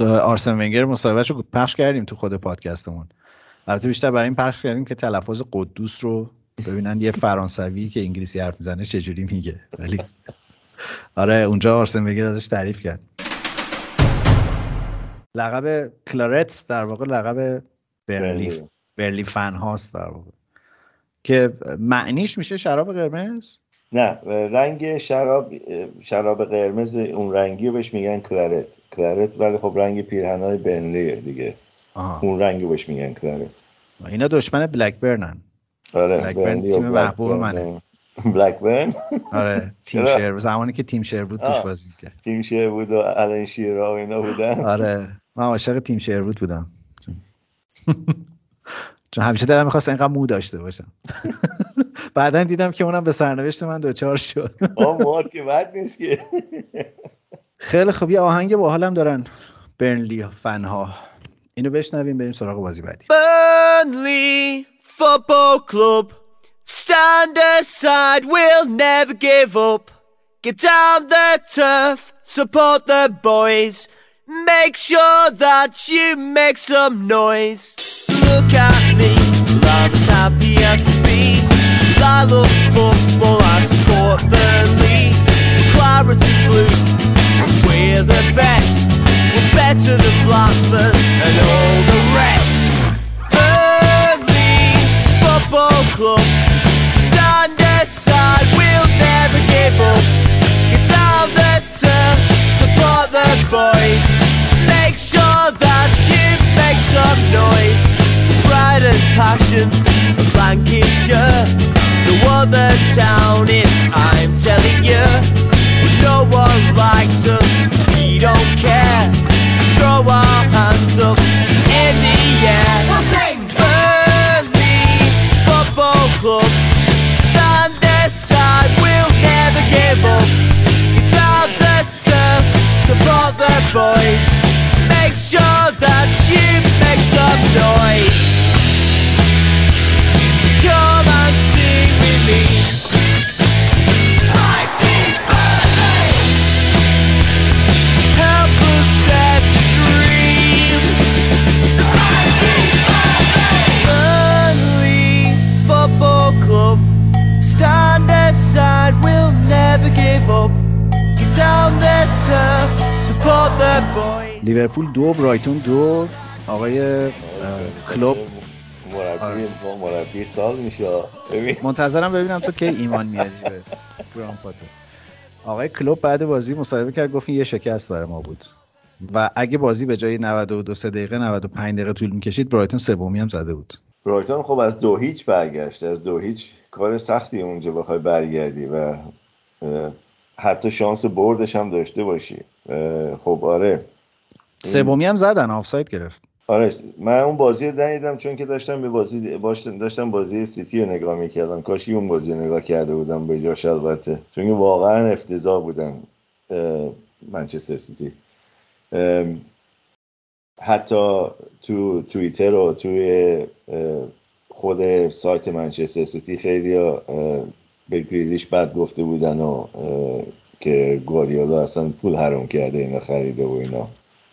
آرسن ونگر مصاحبهش رو پخش کردیم تو خود پادکستمون. البته بیشتر برای این پخش کردیم که تلفظ قدوس رو ببینن یه فرانسوی که انگلیسی حرف می‌زنه چجوری میگه. ولی آره اونجا آرسن ونگر ازش تعریف کرد. لقب کلارتس در واقع لقب برلی برلی. فن هاست در واقع. که معنیش میشه شراب قرمز؟ نه رنگ شراب شراب قرمز اون رنگی رو بهش میگن کلارت. کلارت ولی خب رنگ پیرهنای بنلیه دیگه. آها. اون رنگ بهش میگن کلارت اینا دشمن بلک برنن آره بلکبرن تیم محبوب. منه. بلکبرن. آره تیم؟ شیر زمانی که تیم شیر بود توش آه. بازی می‌کرد. تیم شیر بود و الان شیرا و اینا بودن. آره من عاشق تیم شیرود بودم. چون همیشه دلم می‌خواست اینقدر مو داشته باشم. بعدا دیدم که اونم به سرنوشت من دوچار شد. آه که بد نیست که. خیلی خوب یه آهنگ باحالم دارن. برنلی فنها. اینو بشنویم بریم سراغ بازی بعدی Burnley Football Club. Stand aside, we'll never give up. Get down the turf, support the boys. Make sure that you make some noise. Look at me, well, I'm as happy as can be. I love football, I support Burnley. Clarity blue, and we're the best. Better than Blackburn and all the rest. Burnley Football Club, stand aside, we'll never give up. لیورپول دو برایتون دو. آقای کلوب. مربی ما مربی سال میشه. منتظرم ببینم تو کی ایمان میاری به گران پاتر آقای کلوب بعد بازی مصاحبه کرد گفت یه شکست برای ما بود. و اگه بازی به جای 92 3 دقیقه 95 دقیقه طول می‌کشید برایتون سومی هم زده بود. برایتون خب از دو هیچ برگشت از دو هیچ کار سختی اونجا بخوای برگردی و حتی شانس بردش هم داشته باشی. خب آره. سومی هم زدن آفساید گرفت. آره من اون بازی رو ندیدم چون که داشتم به بازی داشتم بازی سیتی رو نگاه می‌کردم. کاش اون بازی رو نگاه کرده بودم به جاش البته. چون که واقعا افتضاح بودن منچستر سیتی. حتی تو توییتر و توی خود سایت منچستر سیتی خیلی به گریلیش بد گفته بودن و که گواردیولا اصلا پول حرام کرده اینا خریده و اینا.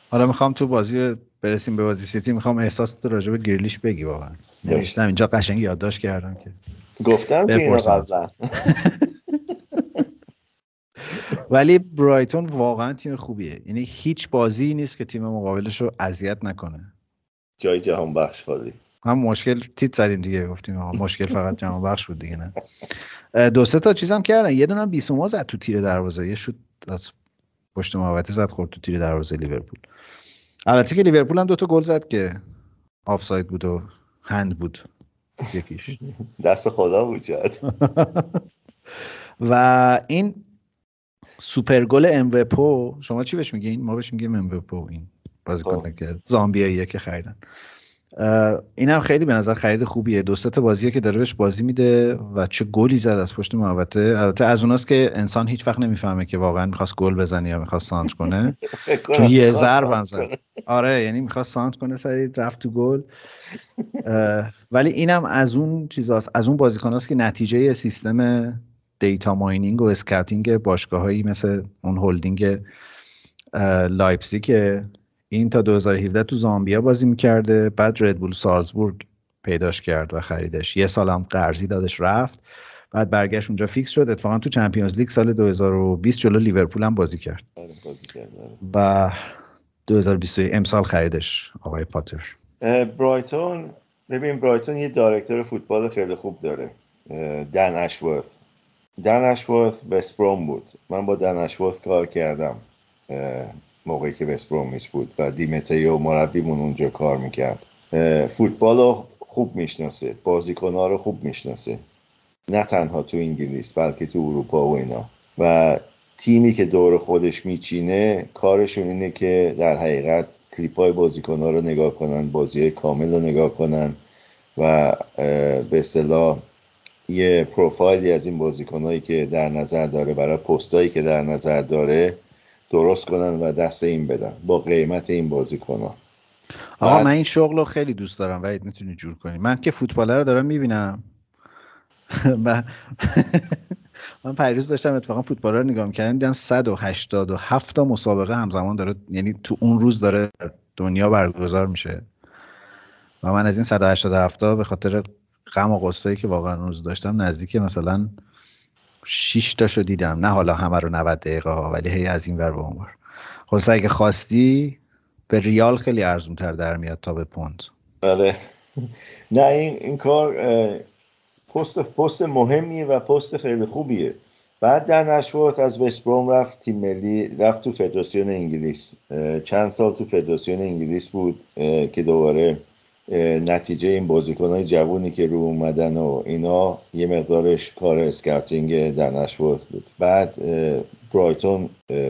حالا می‌خوام تو بازی برسیم به بازی سیتی می‌خوام احساس راجع به گریلیش بگی واقعا. نوشتم اینجا قشنگ یادداشت کردم که گفتم که قبلا. ولی برایتون واقعا تیم خوبیه. یعنی هیچ بازی نیست که تیم مقابلش رو اذیت نکنه. جای جهان بخش خالی هم مشکل تیت زدیم دیگه گفتیم مشکل فقط جمع بخش بود دیگه نه. دو سه تا چیزم کردن. یه دونه بیسوما زد تو تیر دروازه. یه شوت از پشت محوطه زد خورد تو تیر دروازه لیورپول. البته که لیورپول هم دو تا گل زد که آفساید بود و هند بود یکیش. دست خدا بود و این سوپر گل اموپو شما چی بهش میگین؟ ما بهش میگیم اموپو این بازیکن که زامبیاییه که خریدن. این هم خیلی به نظر خرید خوبیه. دو سه تا بازیه که داره بهش بازی میده و چه گلی زد از پشت محوطه البته از اوناست که انسان هیچ وقت نمی‌فهمه که واقعا می‌خواست گل بزنه یا می‌خواست سانت کنه. چون یه ضرب هم زد. آره یعنی می‌خواست سانت کنه سریع رفت تو گل. ولی اینم از اون چیزاست. از اون بازیکناست که نتیجه سیستم data mining و scouting باشگاهایی مثل اون هلدینگ لایپزیگ این تا 2017 تو زامبیا بازی می‌کرده بعد ردبول سالزبورگ پیداش کرد و خریدش. یه سال هم قرضی دادش رفت. بعد برگشت اونجا فیکس شد. اتفاقا تو Champions League سال 2020 جلو لیورپول هم بازی کرد. آره، بازی کرد، آره. و 2021 امسال خریدش آقای پاتر. برایتون ببین برایتون یه director فوتبال خیلی خوب داره. دن اشورث. دن اشورث بسپروم بود. من با دن اشورث کار کردم. موقعی که بسپرومیچ بود و دیمتیو مربیمون اونجا کار می‌کرد. فوتبال رو خوب می‌شناسه بازیکنها رو خوب می‌شناسه. نه تنها تو انگلیس بلکه تو اروپا و اینا. و تیمی که دور خودش میچینه کارشون اینه که در حقیقت کلیپ های بازیکن رو نگاه کنن بازی کامل رو نگاه کنن و به اصطلاح یه پروفایلی از این بازیکن هایی که در نظر داره برای پستایی که در نظر داره درست کنن و دست این بدن با قیمت این بازیکن ها. آقا بعد- من این شغل رو خیلی دوست دارم. وحید می‌تونی جور کنی؟ من که فوتباله رو دارم می‌بینم. من پریروز داشتم اتفاقا فوتبال رو نگاه می‌کردم دیدم 187 تا مسابقه همزمان داره یعنی تو اون روز داره دنیا برگزار میشه. و من از این 187 تا به خاطر غم و غصه‌ای که واقعا روز داشتم نزدیک مثلا 6 تاشو دیدم. نه حالا همه رو 90 دقیقه ها ولی هی از این ور به اون ور. خلاص اگه خواستی به ریال خیلی ارزون تر در میاد تا به پوند. بله. نه این, این کار پست پست مهمیه و پست خیلی خوبیه. بعد در نشوات از وست بروم رفت تیم ملی رفت تو فدراسیون انگلیس. چند سال تو فدراسیون انگلیس بود که دوباره نتیجه این بازیکنهای جوونی که رو اومدن و اینا یه مقدارش کار scouting دن اشورث بود. بعد برایتون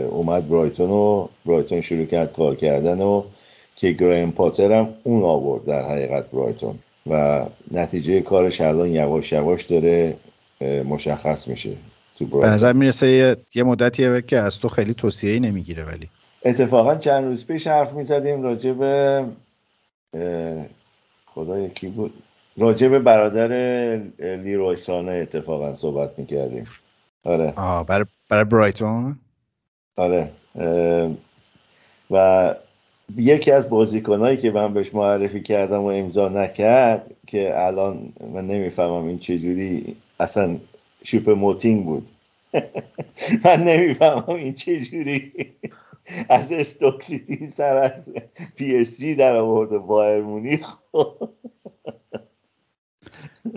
اومد برایتون و برایتون شروع کرد کار کردن و که گرایم پاتر هم اون آورد در حقیقت برایتون. و نتیجه کارش الان یواش یواش داره مشخص میشه تو به برایتون نظر می‌رسه یه, یه مدتیه که از تو خیلی توصیه‌ای نمی‌گیره ولی. اتفاقا چند روز پیش حرف می‌زدیم راجع به خدا یکی بود. راجع به برادر لیروی سانه اتفاقا صحبت می‌کردیم. آره. آه برای برای برایتون؟ آره. و یکی از بازیکنهایی که من بهش معرفی کردم و امضا نکرد که الان من نمی‌فهمم این چجوری اصلا شوپ موتینگ بود. من نمی‌فهمم این چجوری از استوک سیتی سر از پی اس جی در آورده بایر مونیخ.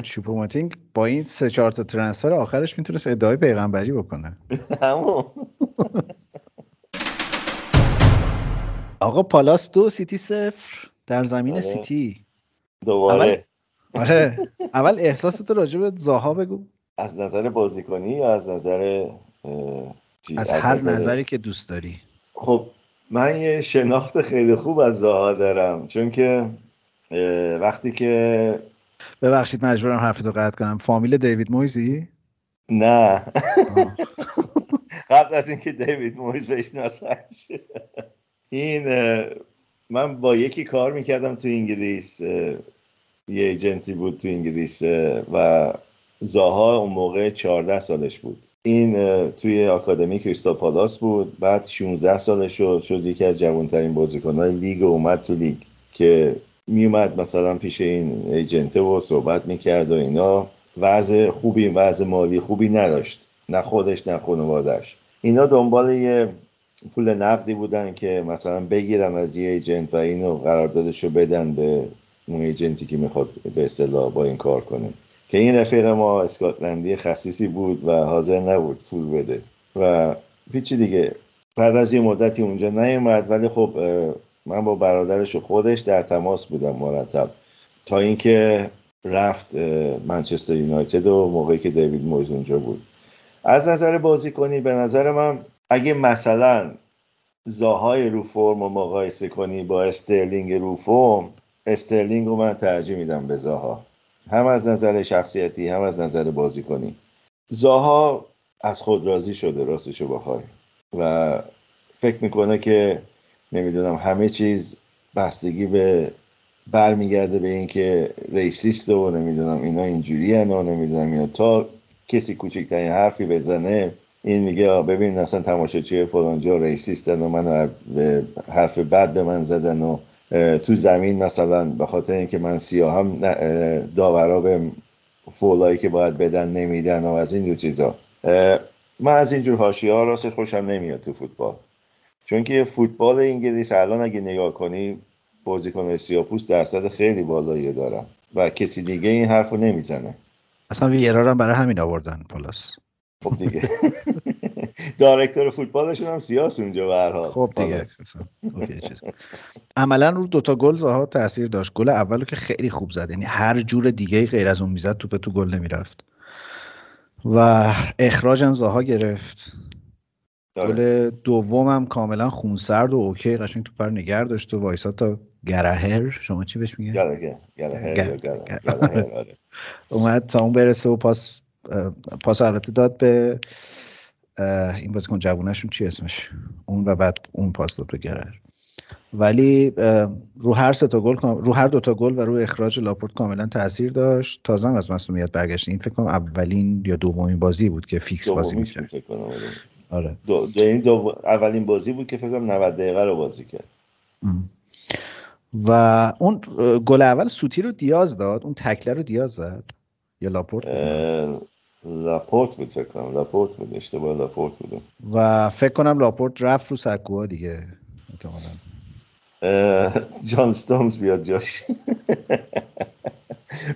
شوپوموتینگ با این سه چهار تا transfer آخرش می‌تونست ادعای پیغمبری بکنه. همون. آقا پالاس دو سیتی صفر در زمین آره. سیتی. دوباره. آره. اول احساست راجع به زاها بگو. از نظر بازیکنی یا از نظر چی؟ از هر نظر- نظری که دوست داری. خب من یه شناخت خیلی خوب از زاها دارم چون که وقتی که ببخشید مجبورم حرفتو قطع کنم. فامیل دیوید مویزی؟ نه. قبل از اینکه دیوید مویز بشناسش این من با یکی کار می‌کردم تو انگلیس یه ایجنتی بود تو انگلیس و زاها اون موقع 14 سالش بود. این توی آکادمی کریستال پالاس بود. بعد 16 سالش شد شد یکی از جوانترین بازیکنهای لیگ اومد تو لیگ که میومد مثلا پیش این ایجنته و صحبت می‌کرد و اینا. وضع خوبی وضع مالی خوبی نداشت. نه خودش نه خانوادش اینا دنبال یه پول نقدی بودن که مثلا بگیرن از یه ایجنت و اینو قراردادش رو بدن به اون ایجنتی که می‌خواد به اصطلاح با این کار کنه. که این رفیق ما اسکاتلندی خصیصی بود و حاضر نبود پول بده. و هیچی دیگه. بعد از یه مدتی اونجا نیومد ولی خب من با برادرش و خودش در تماس بودم مرتب. تا اینکه رفت منچستر یونایتد و موقعی که دیوید مویز اونجا بود. از نظر بازیکنی به نظر من اگه مثلا زاهای رو فرم رو مقایسه کنی با استرلینگ رو فرم استرلینگ رو من ترجیح میدم به زاها. هم از نظر شخصیتی هم از نظر بازیکنی زاها از خود راضی شده راستشو بخوای. و فکر می‌کنه که نمی‌دونم همه چیز بستگی به برمیگرده به اینکه racist و نمی‌دونم اینا اینجوری و نمی‌دونم اینا. تا کسی کوچکترین حرفی بزنه این میگه ببین اصلا تماشاچی فلانجا ریسیستن و من حرف بد به من زدن و تو زمین مثلا به خاطر اینکه من سیاهم نه- اه، داورا به فولایی که باید بدن نمیدن و از این دو چیزا. من از اینجور حاشیه ها راستش خوشم نمیاد تو فوتبال. چون که فوتبال انگلیس الان اگه نگاه کنی بازیکن سیاپوس درصد خیلی بالایی دارن و کسی دیگه این حرف رو نمی‌زنه. اصلا ویرا هم برای همین آوردن پالاس خب دیگه. director فوتبالشون هم سیاس اونجا به هر حال. خب دیگه. چیز. عملا رو دوتا گل زاها تاثیر داشت. گل اولو که خیلی خوب زد. یعنی هر جور دیگه غیر از اون می‌زد توپ تو گل نمی‌رفت. و اخراج هم زاها گرفت. آره. گل دومم کاملا خونسرد و اوکی قشنگ توپ رو نگه داشت و وایسا تا گلهر. شما چی بهش میگه؟ گلهر، آره. اومد تا اون برسه و پاس پاس البته داد به این بازیکن جوونشون چی اسمش؟ اون و بعد اون پاس داد به گلر. ولی رو هر سه تا گل رو هر دو تا گل و رو اخراج لاپورت کاملا تاثیر داشت. تازه از مسئولیت برگشت. این فکر کنم اولین یا دومین بازی بود که فیکس بازی می‌کرد. آره. آره. دو, دو, این دو اولین بازی بود که فکر کنم 90 دقیقه رو بازی کرد. ام. و اون گل اول سوتی رو دیاز داد. اون تکله رو دیاز زد. یا لاپورت لاپورت بود فکر کنم. لاپورت بود اشتباه لاپورت بود و فکر کنم لاپورت رفت رو سکوها دیگه احتمالاً. جان ستونز بیاد جاش.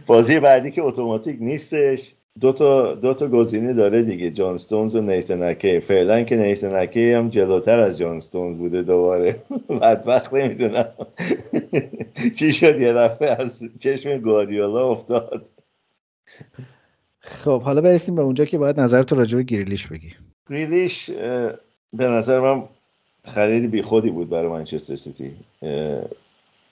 بازی بعدی که اتوماتیک نیستش. دو تا دو تا گزینه داره دیگه. جان ستونز و نیتن اکه. فعلا که نیتن اکه هم جلوتر از جان ستونز بوده دوباره. بدبخت نمی‌دونم. چی شد یه دفعه از چشم گواردیولا افتاد. خب حالا برسیم به اونجا که باید نظرت رو راجع به گریلیش بگی. گریلیش به نظر من خرید بی خودی بود برای منچستر سیتی.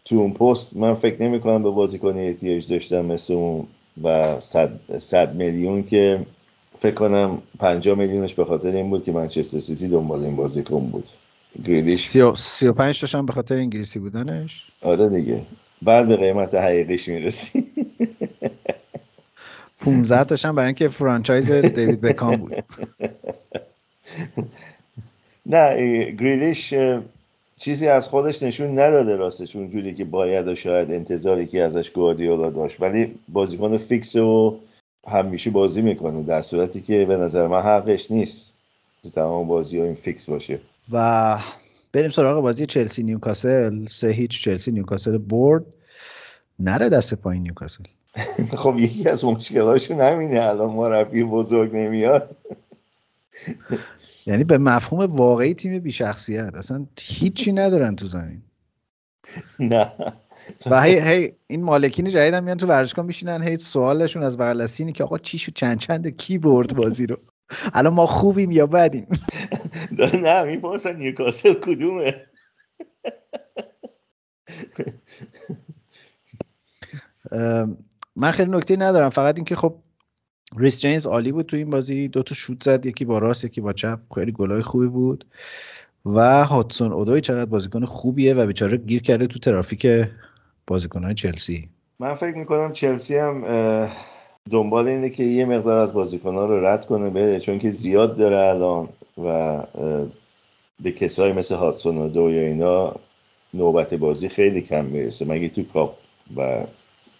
تو اون پست من فکر نمی کنم به بازیکنی احتیاج داشتم مثل اون و صد, صد میلیون که فکر کنم 50 میلیونش به خاطر این بود که منچستر سیتی دنبال این بازیکن بود. گریلیش سی و, سی و پنج تاشم به خاطر انگلیسی بودنش؟ آره دیگه. بعد به قیمت حقیقیش می‌رسی 15 تاشم برای اینکه franchise دیوید بکام بود. نه گریلیش چیزی از خودش نشون نداده راستش اونجوری که باید و شاید انتظاری که ازش گواردیولا داشت. ولی بازیکن فیکس و همیشه بازی می‌کنه در صورتی که به نظر من حقش نیست تو تمام بازی ها این فیکس باشه. و بریم سراغ بازی چلسی نیوکاسل. سه هیچ چلسی نیوکاسل برد. نره دست پایین نیوکاسل. خب یکی از مشکلاشون همینه الان مربی بزرگ نمیاد. یعنی به مفهوم واقعی تیم بی شخصیت اصلا هیچی ندارن تو زمین. نه. و هی, هی این مالکین جدید هم میان تو ورزشگاه میشینن هی سوالشون از دستی اینه که آقا چی شد؟ چند چند کی برد بازی رو؟ الان ما خوبیم یا بدیم؟ نه می‌پرسن نیوکاسل کدومه. ام، من خیلی نکته ندارم. فقط اینکه خب ریس جیمز عالی بود تو این بازی. دو تا شوت زد یکی با راست یکی با چپ. خیلی گلای خوبی بود. و هاتسون اودوی چقدر بازیکن خوبیه و بیچاره گیر کرده تو ترافیک بازیکنهای چلسی. من فکر می‌کنم چلسی هم دنبال اینه که یه مقدار از بازیکنها رو رد کنه بره چون که زیاد داره الان و به کسایی مثل هاتسون و دو یا اینا نوبت بازی خیلی کم می‌رسه. مگه تو کاپ و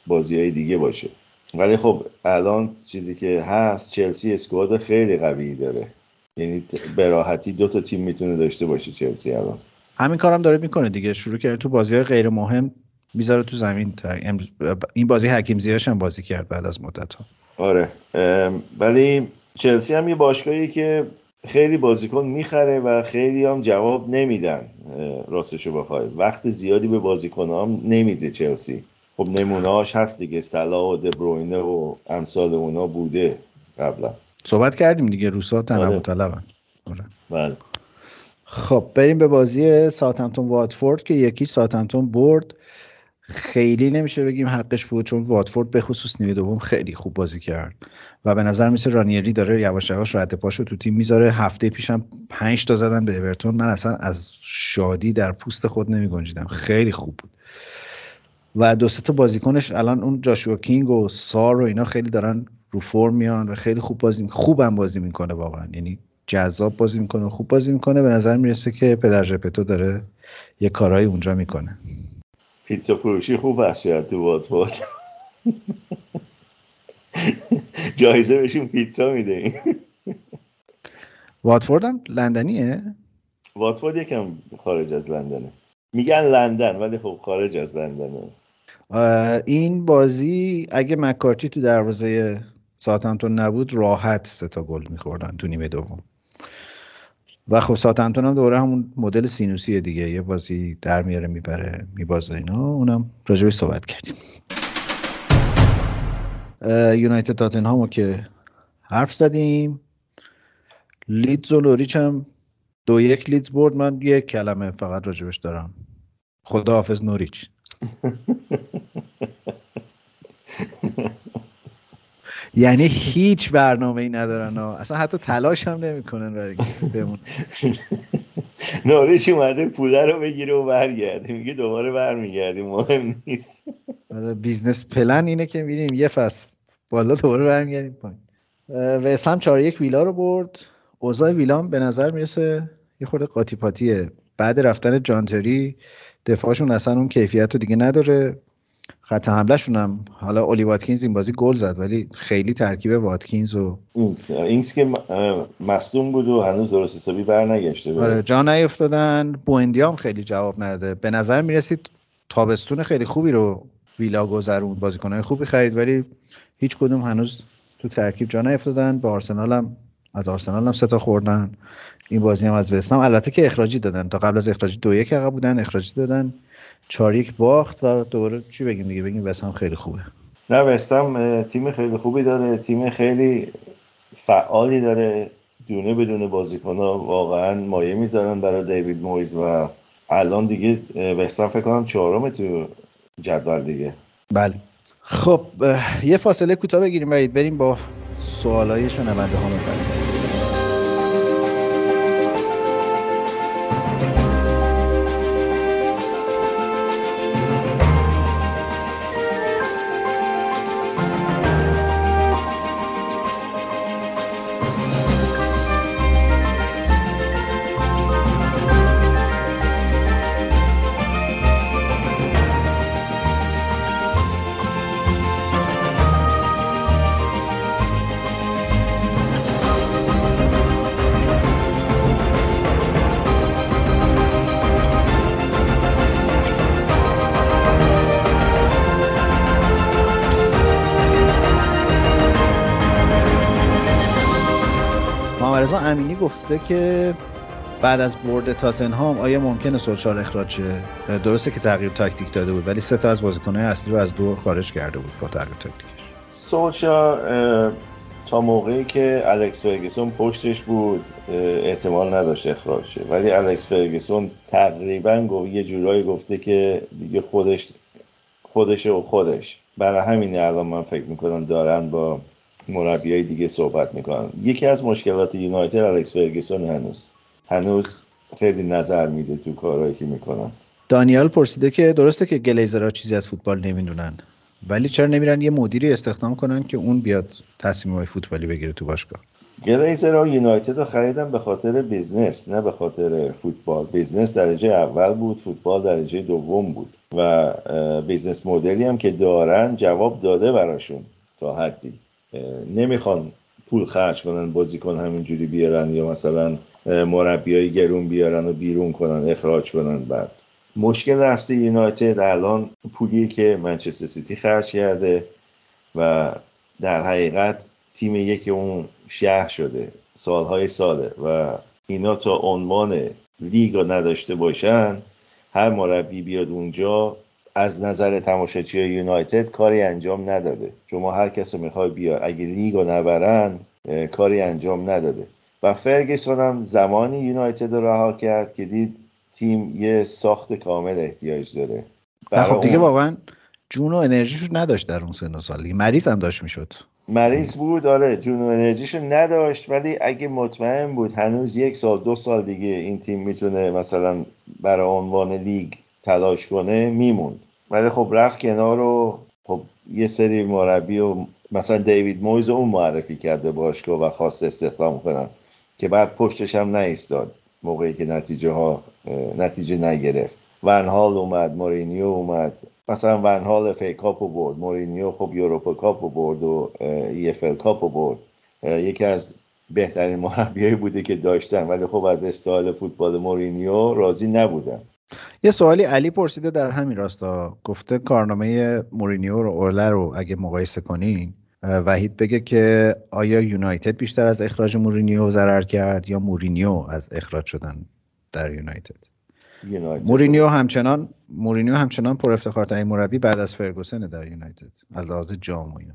بازی های دیگه باشه. ولی خب الان چیزی که هست چلسی اسکواد خیلی قوی داره. یعنی به راحتی دو تا تیم می‌تونه داشته باشه چلسی الان. همین کارم داره می‌کنه دیگه. شروع کرده تو بازی غیر مهم می‌ذاره تو زمین تا امروز- این بازی حکیم زیاش هم بازی کرد بعد از مدت ها آره ولی چلسی هم یه باشگاهی که خیلی بازیکن می‌خره و خیلی هم جواب نمیدن راستشو بخوای وقت زیادی به بازیکن هم نمیده چلسی. خب نمونهاش هست دیگه. سلا و دبروینه و امثال اونا بوده قبلا. صحبت کردیم دیگه. روسا تنوع آره. طلبن آره. بله. خب بریم به بازی ساتمتون واتفورد که یکی ساتمتون برد. خیلی نمیشه بگیم حقش بود چون واتفورد به خصوص نیمه دوم خیلی خوب بازی کرد. و به نظر میسه رانیری داره یواش یواش رد پاشو تو تیم می‌ذاره. هفته پیشم پنج تا زدن به اورتون. من اصلا از شادی در پوست خود نمی گنجیدم خیلی خوب بود. و دو سه تا بازیکنش الان اون جاشوا کینگ و سار و اینا خیلی دارن رو فرم میان و خیلی خوب بازی خوبم بازی می‌کنه واقعا. یعنی جذاب بازی می‌کنه خوب بازی می‌کنه. به نظر می‌رسه که پدر ژپتو داره یه کارهای اونجا می‌کنه. پیتزا فروشی خوب هست شاید تو واتفورد. جایزه بهشون پیتزا میده. واتفورد هم لندنیه؟ واتفورد یکم خارج از لندنه. میگن لندن ولی خب خارج از لندنه. این بازی اگه مکارتی تو دروازه ساتمتون نبود راحت سه تا گل میخوردن تو نیمه دوم. و خب ساتمتون هم دوره همون مدل سینوسیه دیگه. یه بازی در میاره می‌بره میبازه اینا. اونم راجبش صحبت کردیم. یونایتد تاتنهامو که حرف زدیم. لیدز و لوریچ هم دو یک لیدز برد. من یک کلمه فقط راجبش دارم. خداحافظ نوریچ. یعنی هیچ برنامه ای ندارن ها. اصلا حتی تلاش هم نمی‌کنن برای بمونن. نوریچ اومده پول رو بگیره و برگرده. میگه دوباره برمیگردی. مهم نیست. آره، business plan اینه که میریم یه فصل بالا دوباره برمیگردیم پایین. وستهم 4 یک ویلا رو برد. اوضاع ویلام به نظر می‌رسه یه خورده قاطی پاتیه بعد رفتن جانتری دفاعشون اصلا اون کیفیت رو دیگه نداره. خط حملهشون هم حالا اولی واتکینز این بازی گل زد ولی خیلی ترکیب واتکینز و اینکس که مصدوم بود و هنوز درست حسابی برنگشته بود. آره جا نیفتادن. بوندیا هم خیلی جواب نداده. به نظر می‌رسید تابستون خیلی خوبی رو ویلا گذروند بازیکنهای خوبی خرید ولی هیچ کدوم هنوز تو ترکیب جا نیفتادن. به آرسنال هم از آرسنال هم سه تا خوردن. این بازی هم از وستام البته که اخراجی دادن. تا قبل از اخراجی دو یک عقب بودن اخراجی دادن. چهار یک باخت و دوباره چی بگیم دیگه؟ بگیم وستام خیلی خوبه. نه وستم اه، تیم خیلی خوبی داره. تیم خیلی فعالی داره. دونه بدون بازیکن ها واقعا مایه می‌ذارن برای دیوید مویز و الان دیگه اه، وستم فکر کنم چهارم تو جدول دیگه. بله. خب یه فاصله کوتاه بگیریم برید بریم با سوالای شنونده ها بریم. گفته که بعد از برد تاتنهام آیا ممکنه سولشار اخراج شه؟ درسته که تغییر تاکتیک داده بود ولی سه تا از بازیکنهای اصلی رو از دور خارج کرده بود با تغییر تاکتیکش. سولشار تا موقعی که الکس فرگسون پشتش بود احتمال نداشت اخراج شه. ولی الکس فرگسون تقریبا گفت یه جورایی گفته که دیگه خودش خودشه و خودش. برای همین الان من فکر می‌کنم دارن با مربیای دیگه صحبت می‌کنن. یکی از مشکلات یونایتد الکس فرگسون هنوز. هنوز خیلی نظر میده تو کارهایی که می‌کنن. دانیال پرسیده که درسته که گلیزرها چیزی از فوتبال نمی‌دونن ولی چرا نمیرن یه مدیری استخدام کنن که اون بیاد تصمیم‌های فوتبالی بگیره تو باشگاه؟ گلیزرو یونایتد رو خریدن به خاطر business نه به خاطر فوتبال. business درجه اول بود فوتبال درجه دوم بود. و business model ی هم که دارن جواب داده براشون تا حدی. نمی‌خوان پول خرج کنن بازیکن همینجوری بیارن یا مثلا مربیای گرون بیارن و بیرون کنن اخراج کنن بعد. مشکل اصلی یونایتد الان پولی که منچستر سیتی خرج کرده و در حقیقت تیم یکی اون شهر شده سالهای ساله و اینا تا عنوان لیگ رو نداشته باشن هر مربی بیاد اونجا از نظر تماشاچی یونایتد کاری انجام نداده. شما هر کس رو می‌خوای بیار. اگه لیگ رو نبرن کاری انجام نداده. و فرگسون هم زمانی یونایتد رو رها کرد که دید تیم یه ساخت کامل احتیاج داره. خب دیگه اون- واقعا جون و انرژیشو نداشت در اون سن و سال. مریض هم داشت می‌شد. مریض بود آره جون و انرژیشو نداشت. ولی اگه مطمئن بود هنوز یک سال دو سال دیگه این تیم می‌تونه مثلا برای عنوان لیگ تلاش کنه میموند. ولی خب رفت کنار و خب یه سری مربی و مثلا دیوید مویز رو اون معرفی کرده باشگاه و خواست استخدام کنن که بعد پشتش هم نیستاد. موقعی که نتیجه ها نتیجه نگرفت. ون‌خال اومد مورینیو اومد. مثلا ون‌خال FA Cup رو برد. مورینیو خب Europa Cup رو برد و EFL Cup رو برد. یکی از بهترین مربیایی بوده که داشتن. ولی خب از استایل فوتبال مورینیو راضی نبودن. یه سوالی علی پرسیده در همین راستا. گفته کارنامه مورینیو رو اگه مقایسه کنین وحید بگه که آیا یونایتد بیشتر از اخراج مورینیو ضرر کرد یا مورینیو از اخراج شدن در یونایتد. مورینیو همچنان مورینیو همچنان پر افتخارترین مربی بعد از فرگوسن در یونایتد از لحاظ جام و اینا.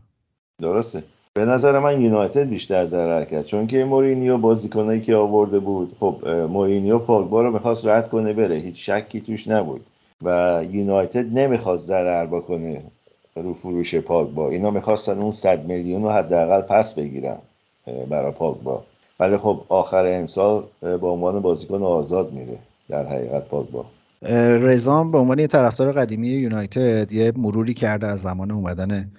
درسته. به نظر من یونایتد بیشتر ضرر کرد چون که مورینیو بازیکنایی که آورده بود خب مورینیو پاگبا رو می‌خواست رد کنه بره. هیچ شکی توش نبود. و یونایتد نمی‌خواست ضرر بکنه رو فروش پاگبا. اینا می‌خواستن اون 100 میلیون رو حداقل پس بگیرن برای پاگبا. ولی خب آخر امسال به عنوان بازیکن آزاد میره در حقیقت پاگبا. اه، رضام به عنوان یه طرفدار قدیمی یونایتد یه مروری کرده از زمان اومدن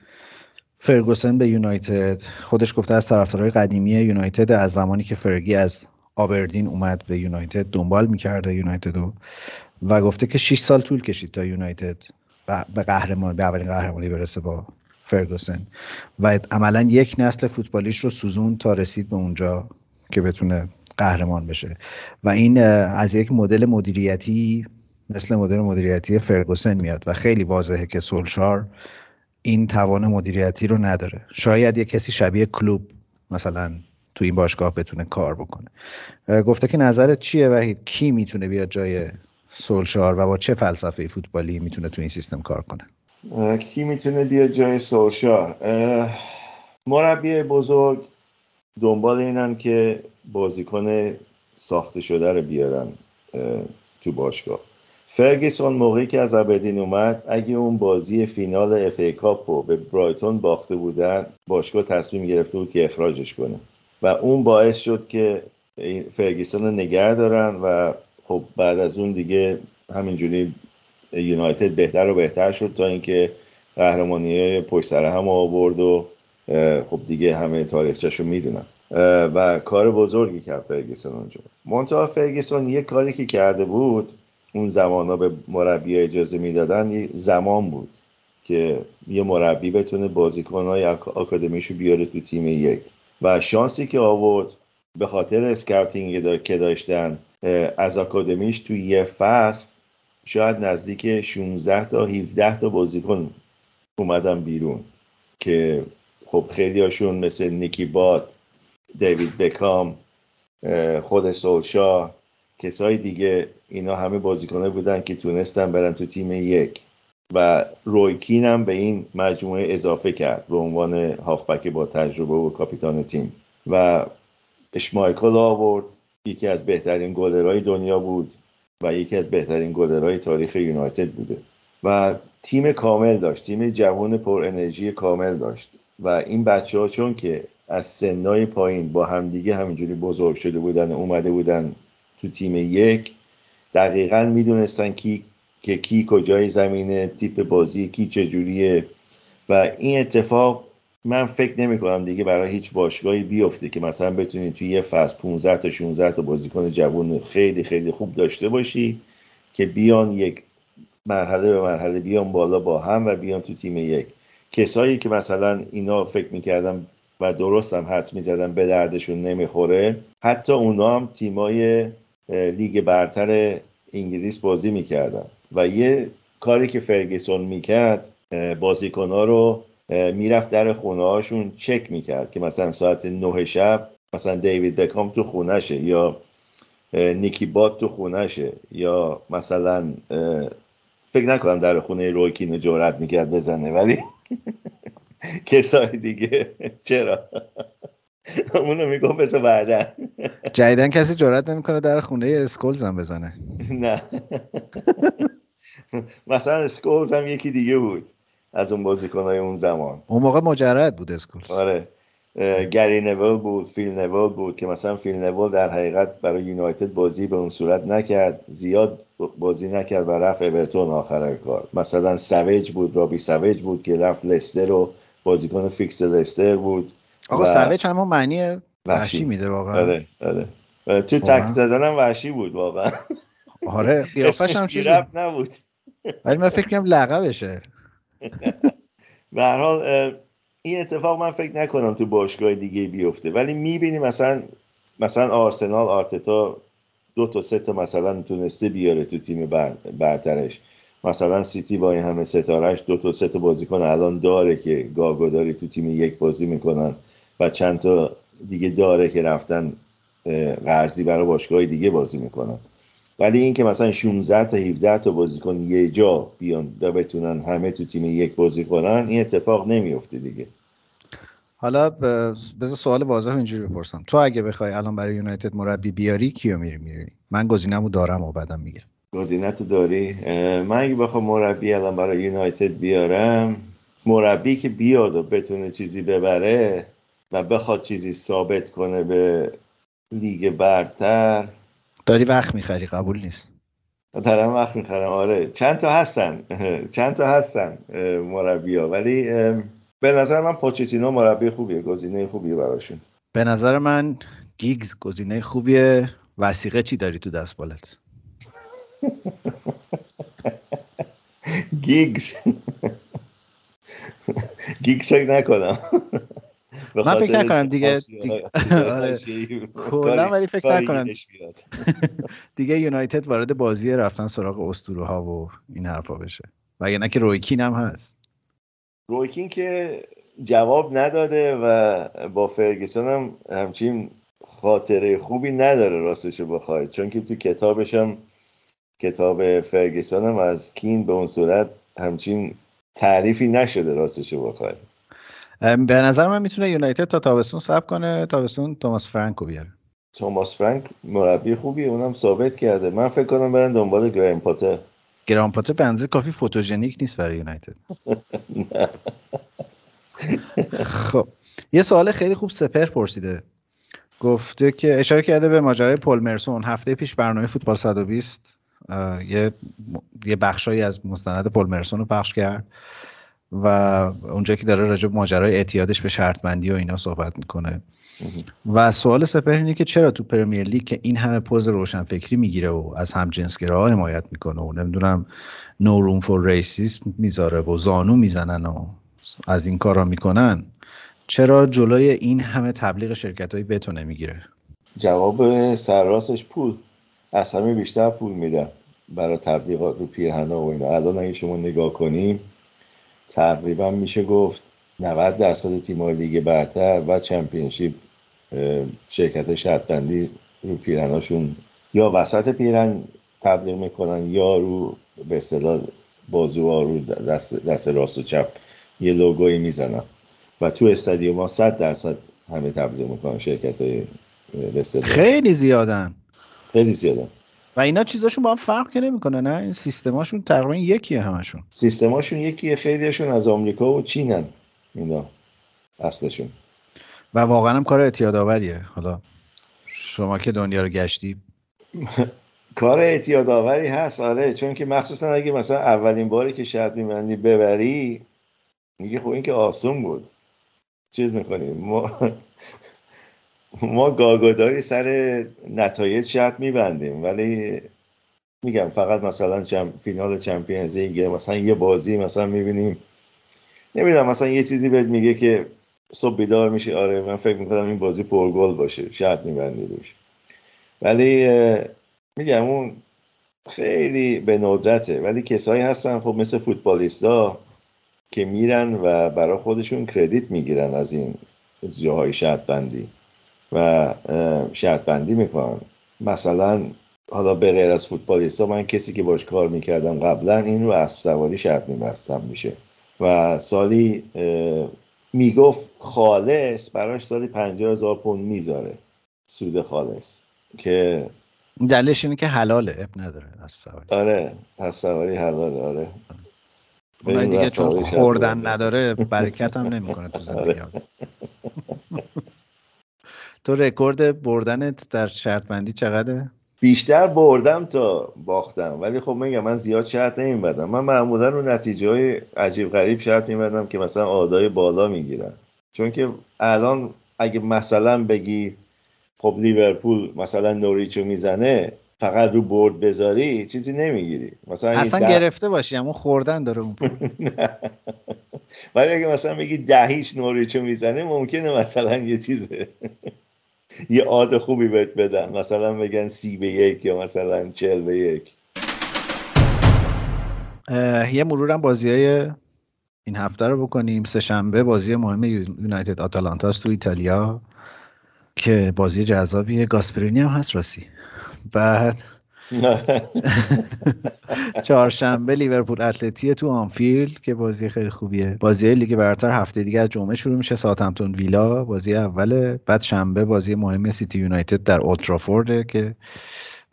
فرگوسن به یونایتد. خودش گفته از طرفدارای قدیمی یونایتد از زمانی که فرگی از آبردین اومد به یونایتد دنبال می‌کرده یونایتد رو و گفته که 6 سال طول کشید تا یونایتد به قهرمان به اولین قهرمانی برسه با فرگوسن. و عملا یک نسل فوتبالیش رو سوزون تا رسید به اونجا که بتونه قهرمان بشه. و این از یک مدل مدیریتی مثل مدل مدیریتی فرگوسن میاد. و خیلی واضحه که سولشار این توان مدیریتی رو نداره. شاید یه کسی شبیه کلوب مثلا تو این باشگاه بتونه کار بکنه. گفته که نظرت چیه وحید؟ کی می‌تونه بیاد جای سولشار و با چه فلسفه فوتبالی می‌تونه تو این سیستم کار کنه؟ کی می‌تونه بیاد جای سولشار؟ مربی بزرگ دنبال اینن که بازیکن ساخته شده رو بیارن تو باشگاه. فرگیسون موقعی که از ابردین اومد اگه اون بازی فینال اف ای کاپ رو به برایتون باخته بودن باشگاه تصمیم گرفته بود که اخراجش کنه. و اون باعث شد که این فرگیسون رو نگه دارن و خب بعد از اون دیگه همینجوری یونایتد بهتر و بهتر شد تا اینکه قهرمانی های پشت سر هم آورد و خب دیگه همه تاریخچه‌ش رو می‌دونن. و کار بزرگی کرد فرگیسون اونجا. منتها فرگیسون یه کاری که کرده بود اون زمان ها به مربی اجازه می‌دادن یه زمان بود که یه مربی بتونه بازیکنهای آکادمیشو بیاره تو تیم یک. و شانسی که آورد به خاطر اسکاوتینگ که داشتن از آکادمیش تو یه فصل شاید نزدیک 16 تا 17 تا بازیکن اومدن بیرون که خب خیلی هاشون مثل نیکی باد دیوید بکام خود سولشا کسای دیگه اینا همه بازیکنه بودن که تونستن برن تو تیم یک. و روی کین هم به این مجموعه اضافه کرد به عنوان هافبک با تجربه و کاپیتان تیم. و اشمایکل آورد. یکی از بهترین گلرهای دنیا بود و یکی از بهترین گلرهای تاریخ یونایتد بوده. و تیم کامل داشت. تیم جوان پر انرژی کامل داشت. و این بچه ها چون که از سنای پایین با همدیگه همینجوری بزرگ شده بودن اومده بودن تو تیم یک دقیقا می‌دونستن کی که کی کجای زمینه تیپ بازی کی چجوریه. و این اتفاق من فکر نمی کنم دیگه برای هیچ باشگاهی بیفته که مثلا بتونی توی یه فصل 15 تا 16 تا بازیکن جوان خیلی خیلی خوب داشته باشی که بیان یک مرحله به مرحله بیان بالا با هم و بیان تو تیم یک. کسایی که مثلا اینا فکر می‌کردم و درست هم حدس می‌زدن به دردشون نمی‌خوره حتی اونا هم تیمای لیگ برتر انگلیس بازی می‌کردن. و یه کاری که فرگیسون می‌کرد بازیکنها رو می‌رفت در خونه هاشون چک می‌کرد که مثلا ساعت نه شب مثلا دیوید بکام تو خونشه یا نیکی بات تو خونشه یا مثلا فکر نکنم در خونه روی کین جرئت می‌کرد بزنه ولی کسای دیگه چرا؟ اونو میگم پس بعدا. جدیدن کسی جرئت نمی‌کنه در خونه اسکولز هم بزنه. نه. مثلا اسکولز هم یکی دیگه بود از اون بازیکنهای اون زمان. اون موقع مجرد بود اسکولز. آره. گری نویل بود فیل نویل بود که مثلا فیل نویل در حقیقت برای یونایتد بازی به اون صورت نکرد زیاد بازی نکرد و رفت اورتون آخر کار. مثلا سویج بود رابی سویج بود که رفت لستر رو بازیکن فیکس لستر بود. آقا و- همون معنی وحشی میده واقعا. آره آره. تو؟ تکل زدن هم وحشی بود واقعا. آره قیافش هم چیزی. نبود. ولی من فکر کنم لقبشه به هر حال این اتفاق من فکر نکنم تو باشگاه دیگه بیفته. ولی می‌بینی مثلا مثلا آرسنال آرتتا دو تا سه تا مثلا تونسته بیاره تو تیم بر- برترش مثلا سیتی با این همه ستارهش دو تا سه تا بازیکن الان داره که گاگوداری تو تیم یک بازی می‌کنن. و چند تا دیگه داره که رفتن قرضی برای باشگاه دیگه بازی می‌کنن. ولی اینکه مثلا 16 تا 17 تا بازیکن یه جا بیان و بتونن همه تو تیم یک بازی کنن این اتفاق نمیفته دیگه. حالا بذار سوال واضح اینجوری بپرسم. تو اگه بخوای الان برای یونایتد مربی بیاری کیو میری میری؟ من گزینه‌مو دارم و بعدم میگم گزینه داری؟ اه، من اگه بخوام مربی الان برای یونایتد بیارم مربی که بیاد و بتونه چیزی ببره و بخواد چیزی ثابت کنه به لیگ برتر. داری وقت می‌خری قبول نیست. دارم وقت می‌خرم آره. چند تا هستن؟ چند تا هستن مربی ها ولی به نظر من پوچتینو مربی خوبیه گزینه خوبیه براشون. به نظر من گیگز گزینه خوبیه. وسیقه چی داری تو دست بالت؟ گیگز. گیگز فکر نکنم. من فکر نکنم دیگه- آره. کلا ولی فکر نکنم. دیگه یونایتد وارد بازی رفتن سراغ اسطوره ها و این حرفا بشه. وگرنه که رویکین هم هست. رویکین که جواب نداده و با فرگسون هم همچین خاطره خوبی نداره راستشو بخواید. چون که تو کتابش هم کتاب فرگسون هم از کین به اون صورت همچین تعریفی نشده راستشو بخواید. به نظر من می‌تونه یونایتد تا تابستون صبر کنه تابستون توماس فرانکو بیاره. توماس فرانک مربی خوبیه اونم ثابت کرده. من فکر کنم برن دنبال گریم پاتر. گرام پاتر به اندازه کافی فوتوژنیک نیست برای یونایتد. خب. یه سوال خیلی خوب سپر پرسیده. گفته که اشاره کرده به ماجرای پل مرسون. هفته پیش برنامه فوتبال 120 اه، یه یه بخشایی از مستند پل مرسون رو پخش کرد. و اونجا که داره راجع ماجرای اعتیادش به شرط بندی و اینا صحبت می‌کنه. و سوال سپر اینه که چرا تو پرمیر لیگ که این همه پوز روشنفکری می‌گیره و از هم جنسگراها حمایت می‌کنه و نمی‌دونم نو روم فور ریسیسم می‌ذاره و زانو می‌زنن و از این کارا می‌کنن چرا جلوی این همه تبلیغ شرکت های بتو نمی‌گیره جواب سرراستش پول. از همه بیشتر پول میدن برای تبلیغات رو پیرهنها و اینا. الان اگه شما نگاه کنیم تقریبا میشه گفت 90 درصد تیم‌های لیگ برتر و چمپیونشیپ شرکت شرط بندی رو پیرهناشون یا وسط پیرهن تبلیغ می‌کنن یا رو به اصطلاح بازوها رو دست, دست راست و چپ یه لوگویی می‌زنن. و تو استادیوم ها 100 درصد همه تبلیغ می‌کنن شرکت های خیلی زیادن. خیلی زیاده و اینا چیزاشون با هم فرق که نمی‌کنه نه؟ این سیستماشون تقریبا یکیه همشون. سیستماشون یکیه خیلیشون از آمریکا و چینن اینا اصلشون. و واقعا هم کار اعتیادآوریه. حالا شما که دنیا رو گشتی. کار اعتیاد آوری هست آره. چون که مخصوصا اگه مثلا اولین باری که شرط میبندی ببری میگه خب این که آسون بود. چیز می‌کنیم ما ما گاگوداری سر نتایج شرط میبندیم ولی میگم فقط مثلا چم... فینال چمپیونز لیگ مثلا یه بازی مثلا می‌بینیم. نمی‌دونم مثلا یه چیزی بهت میگه که صبح بیدار میشه آره من فکر می‌کنم این بازی پرگل باشه. شرط میبندی روش. ولی میگم اون خیلی به ندرته. ولی کسایی هستن خب مثل فوتبالیستا که میرن و برای خودشون کردیت می‌گیرن از این جاهای شرط بندی. و شرط بندی می‌کنن. مثلا حالا به غیر از فوتبالیستا من کسی که باش کار می‌کردم قبلا این رو اسب سواری شرط میبستم میشه. و سالی می‌گفت خالص براش سالی پنجاه هزار پوند می‌ذاره. سود خالص. که دلیلش اینه که حلاله اب نداره از سواری. آره پس سواری حلال آره. اونایی بریم دیگه چون خوردن. نداره برکت هم نمی‌کنه تو زندگی آره. تو رکورد بردنت در شرط بندی چقدره؟ بیشتر بردم تا باختم. ولی خب میگم من زیاد شرط نمیبندم. من معمولا رو نتیجه های عجیب غریب شرط میبندم که مثلا آدای بالا می‌گیرن. چون که الان اگه مثلا بگی خب لیورپول مثلا نوریچو می‌زنه فقط رو برد بذاری چیزی نمی‌گیری. مثلا اصلا ده- گرفته باشی اما خوردن داره اون. ولی اگه مثلا بگی دهیچ نوریچو می‌زنه ممکنه مثلا یه چیزه. یه عاد خوبی بهت بدن مثلا بگن سی به یک یا مثلا چل به یک. یه مرورم بازی های این هفته رو بکنیم. سه شنبه بازی مهم یو- یونایتد آتالانتاس تو ایتالیا که بازی جذابیه. گاسپرینی هم هست راستی. بعد چهارشنبه لیورپول اتلتی تو آنفیلد که بازی خیلی خوبیه. بازی لیگ برتر هفته دیگه از جمعه شروع میشه. ساوثهمپتون ویلا بازی اوله. بعد شنبه بازی مهم سیتی یونایتد در اولدترافورد که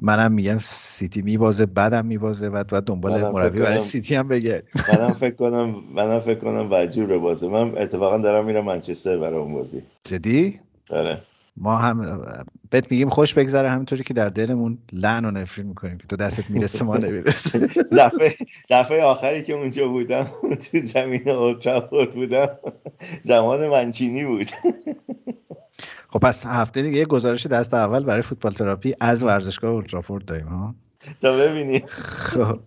منم میگم سیتی میبازه بعدم میبازه. بعد بعد دنبال مربی برای سیتی هم بگردیم. منم فکر کنم منم فکر کنم وجور بازه من اتفاقا دارم میرم منچستر برای اون بازی. جدی؟ آره. ما هم بهت میگیم خوش بگذره همینطوری که در دلمون لعن و نفرین می‌کنیم که تو دستت می‌رسه ما نمی‌رسه. دفعه دفعه آخری که اونجا بودم تو زمین اولترافورد بودم. زمان منچینی بود. خب پس هفته دیگه یه گزارش دست اول برای فوتبال تراپی از ورزشگاه اولترافورد داریم ها؟ تا ببینی خب.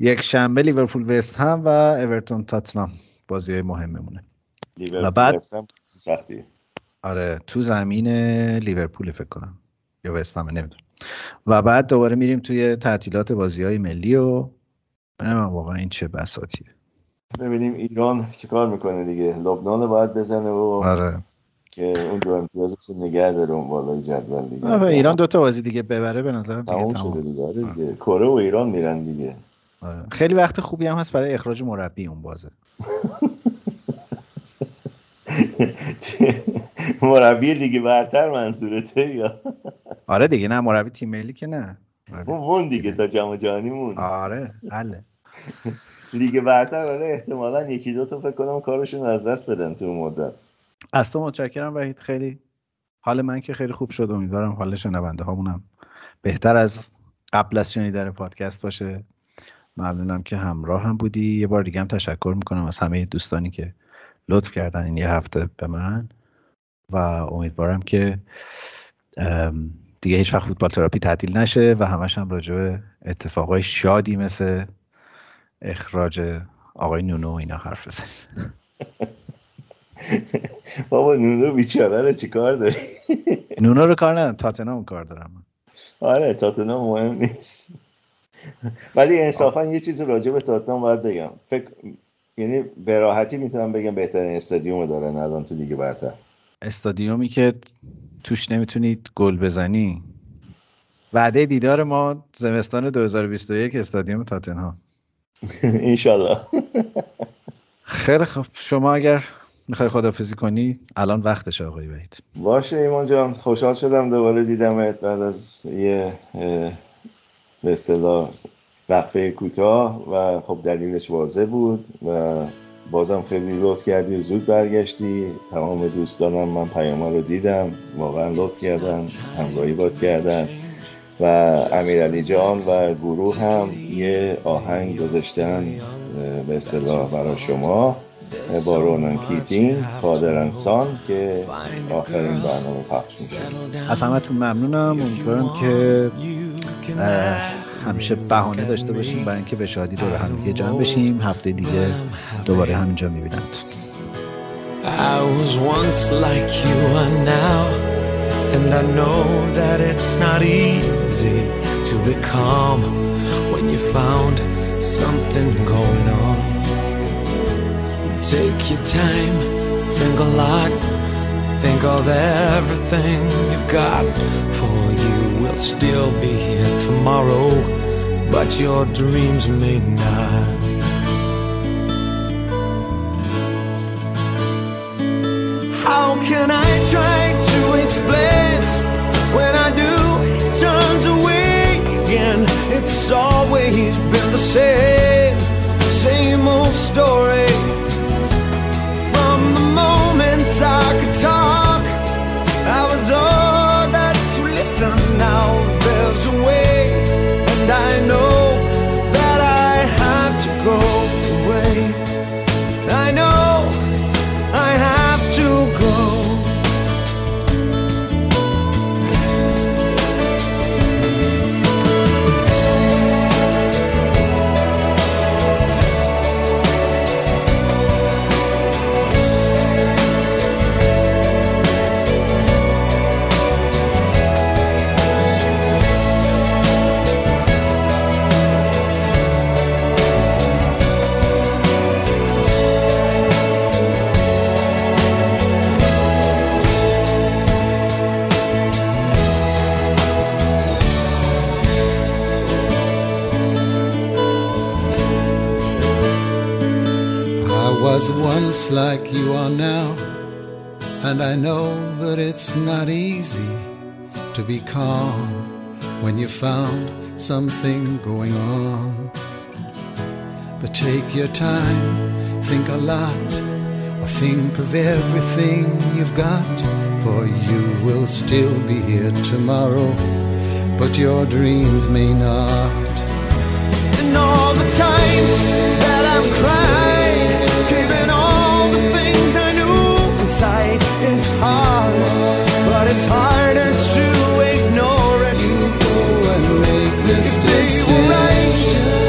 یک شنبه لیورپول وست هم و اورتون تاتنام بازی مهممونه. و بعد- لیورپول سختی. آره تو زمین لیورپول فکر کنم. یا وست هم نمی‌دونم. و بعد دوباره میریم توی تعطیلات بازی های ملی و نمی‌دونم واقعا این چه بساتیه. ببینیم ایران چیکار می‌کنه دیگه. لبنان رو باید بزنه و آره. که اون دو امتیازش نگه داره اون بالای جدول دیگه. آره، ایران دو تا بازی دیگه ببره به نظرم دیگه تموم شده تمام دیگه آره. دیگه. کره و ایران میرن دیگه. آره. خیلی وقت خوبی هم هست برای اخراج مربی اون بازه. مربی لیگ برتر منظورته یا؟ آره دیگه نه مربی تیم ملی که نه. اون مون دیگه تا جام جهانی مون. آره حله لیگ برتر آره احتمالا یکی دو تا فکر کنم کارشون از دست بدن تو مدت. از تو متشکرم وحید خیلی حال من که خیلی خوب شد امیدوارم حال شنونده هامونم بهتر از قبل از شنیدن پادکست باشه. ممنونم که همراه هم بودی. یه بار دیگه هم تشکر می‌کنم از همه دوستانی که لطف کردن این یه هفته به من و امیدوارم که دیگه هیچ وقت فوتبال تراپی تعطیل نشه و همش هم راجع به اتفاقای شادی مثل اخراج آقای نونو و اینا حرف بزنیم. بابا نونو بیچاره رو چیکار داری؟ نونو رو کار ندارم تاتنهام کار دارم. آره تاتنهام مهم نیست. ولی انصافا یه چیزی راجع به تاتنهام باید بگم. فکر یعنی به راحتی می‌تونم بگم بهترین استادیوم دارن الان تو لیگ برتر. استادیومی که توش نمی‌تونید گل بزنی. وعده دیدار ما زمستان 2021 استادیوم تاتنهام. انشالله. خیلی خب شما اگر می‌خوای خدافزی کنی الان وقتش آقای وحید. باشه ایمان جان. خوشحال شدم دوباره دیدمت بعد از یه به اصطلاح وقفه کوتاه و خب دلیلش واضح بود و بازم خیلی لطف کردی زود برگشتی. تمام دوستانم من پیاما رو دیدم واقعا لطف کردن همراهی باد کردن و امیرعلی جان و گروه هم یه آهنگ گذاشتن به اصطلاح برای شما با رونان کیتینگ فادر انسان که آخرین برنامه پخش میشه. از همتون ممنونم. امیدوارم که همیشه بهانه داشته باشیم برای اینکه به شادی دور هم دیگه جمع بشیم هفته دیگه دوباره همینجا می‌بینم I think of everything you've got, for you will still be here tomorrow, but your dreams may not. How can I try to explain when I do? It turns away again. It's always been the same, same like you are now. And I know that it's not easy to be calm when you found something going on. But take your time, think a lot, or think of everything you've got, for you will still be here tomorrow, but your dreams may not. And all the times that I've cried. It's hard, but it's harder to ignore it. You go and make this decision. Right,